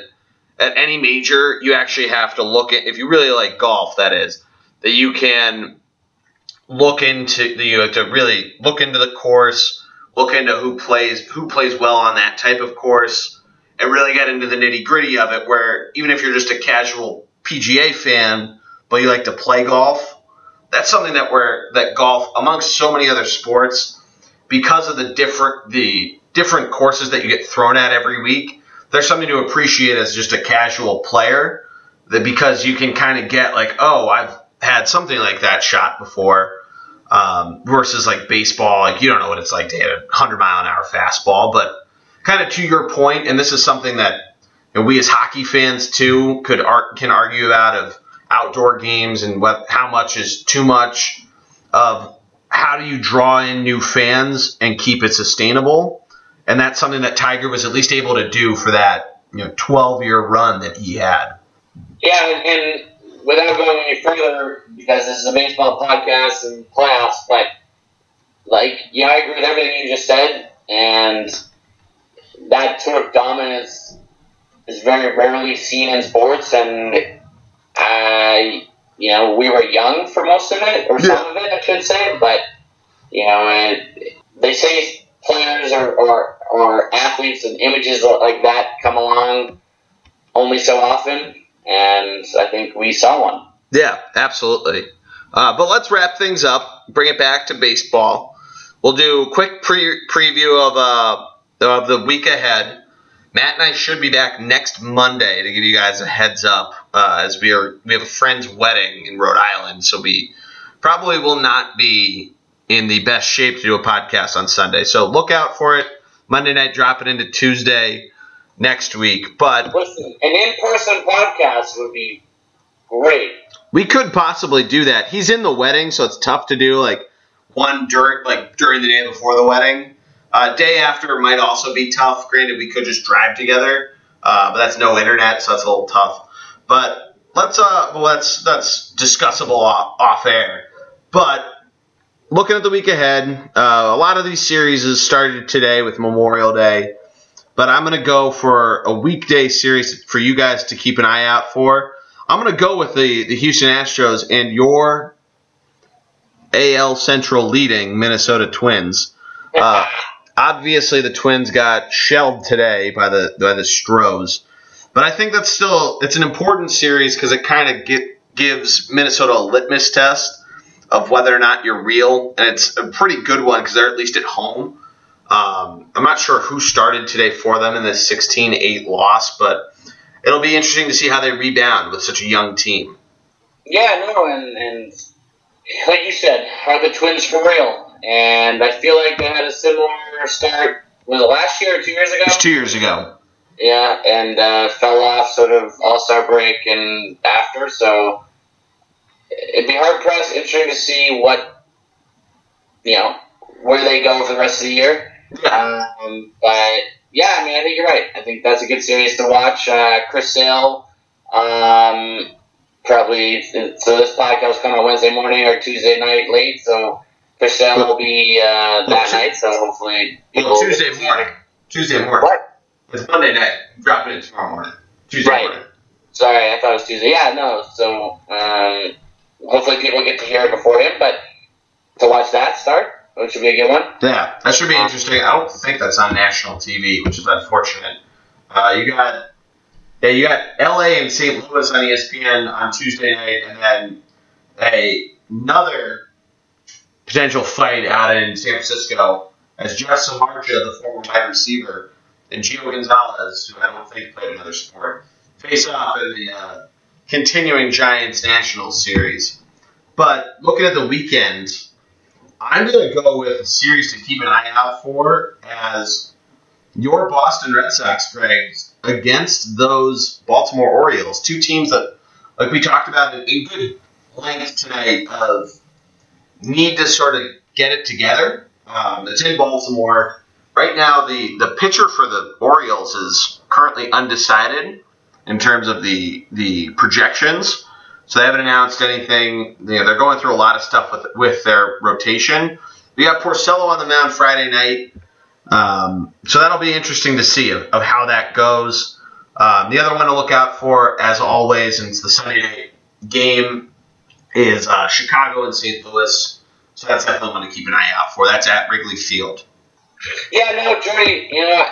at any major you actually have to look at if you really like golf that is that you can look into you have to really look into the course look into who plays who plays well on that type of course and really get into the nitty gritty of it where even if you're just a casual PGA fan but you like to play golf that's something that we're that golf amongst so many other sports because of the different the different courses that you get thrown at every week there's something to appreciate as just a casual player that because you can kind of get like oh i've had something like that shot before um, versus like baseball like you don't know what it's like to hit a 100 mile an hour fastball but kind of to your point and this is something that you know, we as hockey fans too could ar- can argue about of outdoor games and what how much is too much of how do you draw in new fans and keep it sustainable and that's something that Tiger was at least able to do for that you know 12 year run that he had. Yeah, and, and without going any further, because this is a baseball podcast and playoffs, but like, yeah, I agree with everything you just said, and that sort of dominance is very rarely seen in sports, and I, you know, we were young for most of it, or some of it, I should say, but you know, it, they say players or, or, or athletes and images like that come along only so often, and I think we saw one. Yeah, absolutely. Uh, but let's wrap things up, bring it back to baseball. We'll do a quick pre- preview of, uh, of the week ahead. Matt and I should be back next Monday to give you guys a heads up, uh, as we are we have a friend's wedding in Rhode Island, so we probably will not be in the best shape to do a podcast on Sunday. So look out for it. Monday night, drop it into Tuesday next week. But listen, an in-person podcast would be great. We could possibly do that. He's in the wedding, so it's tough to do like one during like during the day before the wedding. Uh, day after might also be tough. Granted, we could just drive together, uh, but that's no internet, so that's a little tough. But let's uh, well, that's that's discussable off, off air. But looking at the week ahead, uh, a lot of these series started today with Memorial Day, but I'm to go for a weekday series for you guys to keep an eye out for. I'm to go with the, the Houston Astros and your AL Central leading Minnesota Twins. Uh, obviously, the Twins got shelled today by the by the Stros, but I think that's still it's an important series because it kind of gives Minnesota a litmus test of whether or not you're real, and it's a pretty good one because they're at least at home. Um, I'm not sure who started today for them in the 16-8 loss, but it'll be interesting to see how they rebound with such a young team. Yeah, no, and, and like you said, are the Twins for real? And I feel like they had a similar start. Was it last year or two years ago? It was two years ago. Yeah, and uh, fell off sort of All Star break and after. So it'd be hard pressed, interesting to see what you know where they go for the rest of the year. Um, but yeah, I mean, I think you're right. I think that's a good series to watch. Uh, Chris Sale, um, probably so this podcast will come on Wednesday morning or Tuesday night late, so Chris Sale will be uh, that night. So hopefully, well, Tuesday morning. Tuesday morning. What? It's Monday night. Dropping it tomorrow morning. Tuesday right. morning. Sorry, I thought it was Tuesday. Yeah, no. So. Um, hopefully people get to hear it before him. But to watch that start, which should be a good one. Yeah, that should be interesting. I don't think that's on national TV, which is unfortunate. Uh, you got yeah, you got L.A. and St. Louis on ESPN on Tuesday night, and then a, another potential fight out in San Francisco as Jeff Samardzija, the former wide receiver, and Gio Gonzalez, who I don't think played another sport, face off in the uh, continuing Giants National series. But looking at the weekend, I'm going to go with a series to keep an eye out for as your Boston Red Sox, Greg, against those Baltimore Orioles, two teams that, like we talked about in good length tonight, of need to sort of get it together. Um, it's in Baltimore. Right now, the, the pitcher for the Orioles is currently undecided in terms of the the projections. So they haven't announced anything. You know, they're going through a lot of stuff with with their rotation. We got Porcello on the mound Friday night. Um, so that'll be interesting to see of, of how that goes. Um, the other one to look out for, as always, and it's the Sunday night game, is uh, Chicago and St. Louis. So that's definitely one to keep an eye out for. That's at Wrigley Field. Yeah, no, Jordy, you know,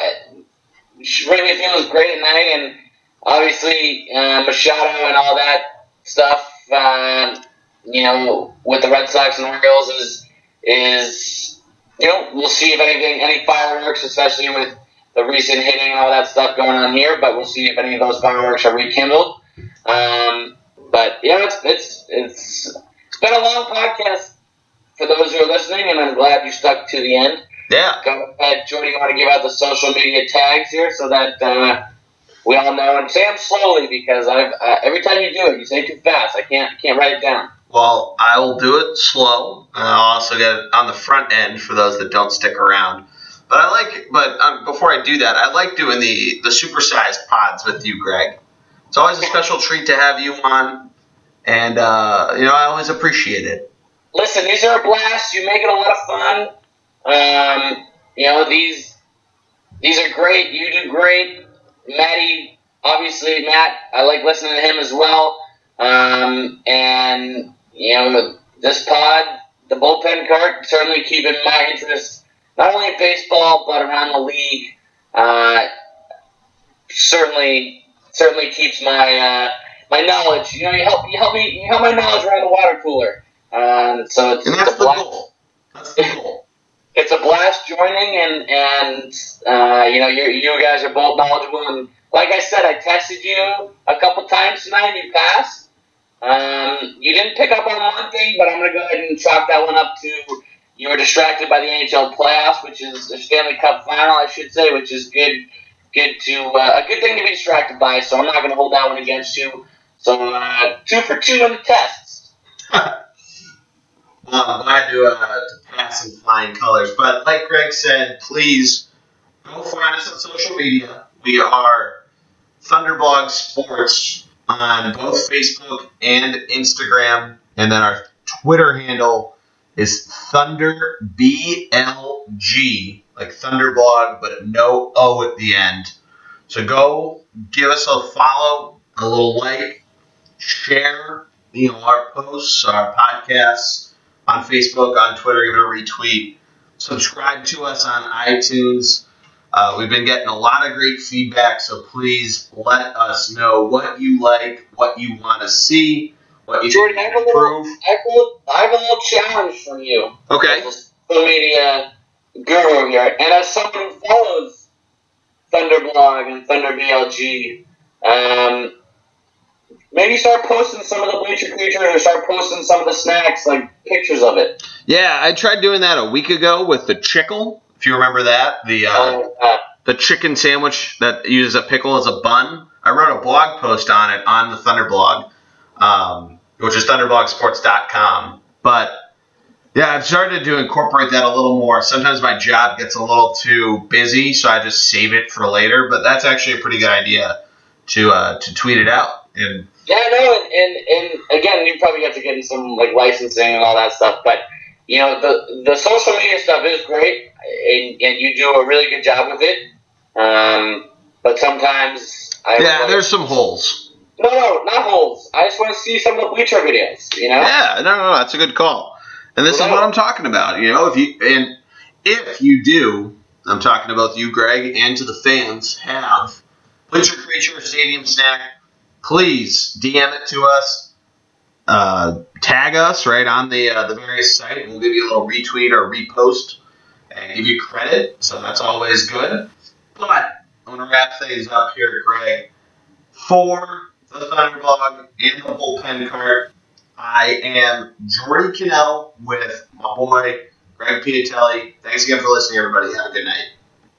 Wrigley Field was great at night, and obviously uh, Machado and all that stuff, uh, you know, with the Red Sox and Orioles is is you know we'll see if anything any fireworks, especially with the recent hitting and all that stuff going on here. But we'll see if any of those fireworks are rekindled. Um, but yeah, it's it's it's it's been a long podcast for those who are listening, and I'm glad you stuck to the end. Yeah. Go ahead, Jordy. You want to give out the social media tags here so that uh, we all know. And say them slowly because I've uh, every time you do it, you say it too fast. I can't can't write it down. Well, I will do it slow, and I'll also get it on the front end for those that don't stick around. But I like, but um, before I do that, I like doing the the supersized pods with you, Greg. It's always a special treat to have you on, and uh, you know I always appreciate it. Listen, these are a blast. You make it a lot of fun. Um, you know these these are great. You do great. Matty, obviously Matt, I like listening to him as well. Um, and you know this pod, the bullpen cart, certainly keeping my interest not only in baseball but around the league. Uh, certainly, certainly keeps my uh, my knowledge. You know, you help you help me you help my knowledge around the water cooler. Um, so it's, And it's that's a the blast. goal. That's the goal. It's a blast joining, and and uh, you know you you guys are both knowledgeable. And like I said, I tested you a couple times tonight, and you passed. Um, you didn't pick up on one thing, but I'm going to go ahead and chalk that one up to you were distracted by the NHL playoffs, which is the Stanley Cup final, I should say, which is good, good to uh, a good thing to be distracted by. So I'm not going to hold that one against you. So uh, two for two in the tests. Well, I'm glad to, uh, pass in flying colors. But like Greg said, please go find us on social media. We are Thunderblog Sports on both Facebook and Instagram. And then our Twitter handle is Thunder BLG, like Thunderblog, but no O at the end. So go give us a follow, a little like, share, you know, our posts, our podcasts on Facebook, on Twitter, give it a retweet. Subscribe to us on iTunes. Uh, we've been getting a lot of great feedback, so please let us know what you like, what you want to see, what you Jordan, think I have a little. I have a little, I have a little challenge for you. Okay. Social media guru here, and as someone who follows Thunderblog and Thunder BLG, um, maybe start posting some of the bleacher creatures or start posting some of the snacks, like pictures of it. Yeah, I tried doing that a week ago with the chickle. If you remember that, the uh, Uh, uh, the chicken sandwich that uses a pickle as a bun. I wrote a blog post on it on the Thunderblog, um, which is thunderblogsports.com. But yeah, I've started to incorporate that a little more. Sometimes my job gets a little too busy, so I just save it for later. But that's actually a pretty good idea to uh, to tweet it out. And yeah, no, and, and, and again, you probably have to get in some like licensing and all that stuff, but you know the the social media stuff is great, and, and you do a really good job with it. Um, but sometimes I yeah, there's some holes. no, no, not holes. I just want to see some of the bleacher videos. You know, Yeah, no, no, no, that's a good call. And this is what I'm talking about. You know, if you and if you do, I'm talking about you, Greg, and to the fans have Bleacher Creature Stadium Snack. Please DM it to us. Uh, tag us right on the uh, the various site, and we'll give you a little retweet or repost and give you credit. So that's always good. But I want to wrap things up here, Greg. For the Thunderblog and the bullpen cart, I am Jordy Cannell with my boy Greg Piatelli. Thanks again for listening, everybody. Have a good night.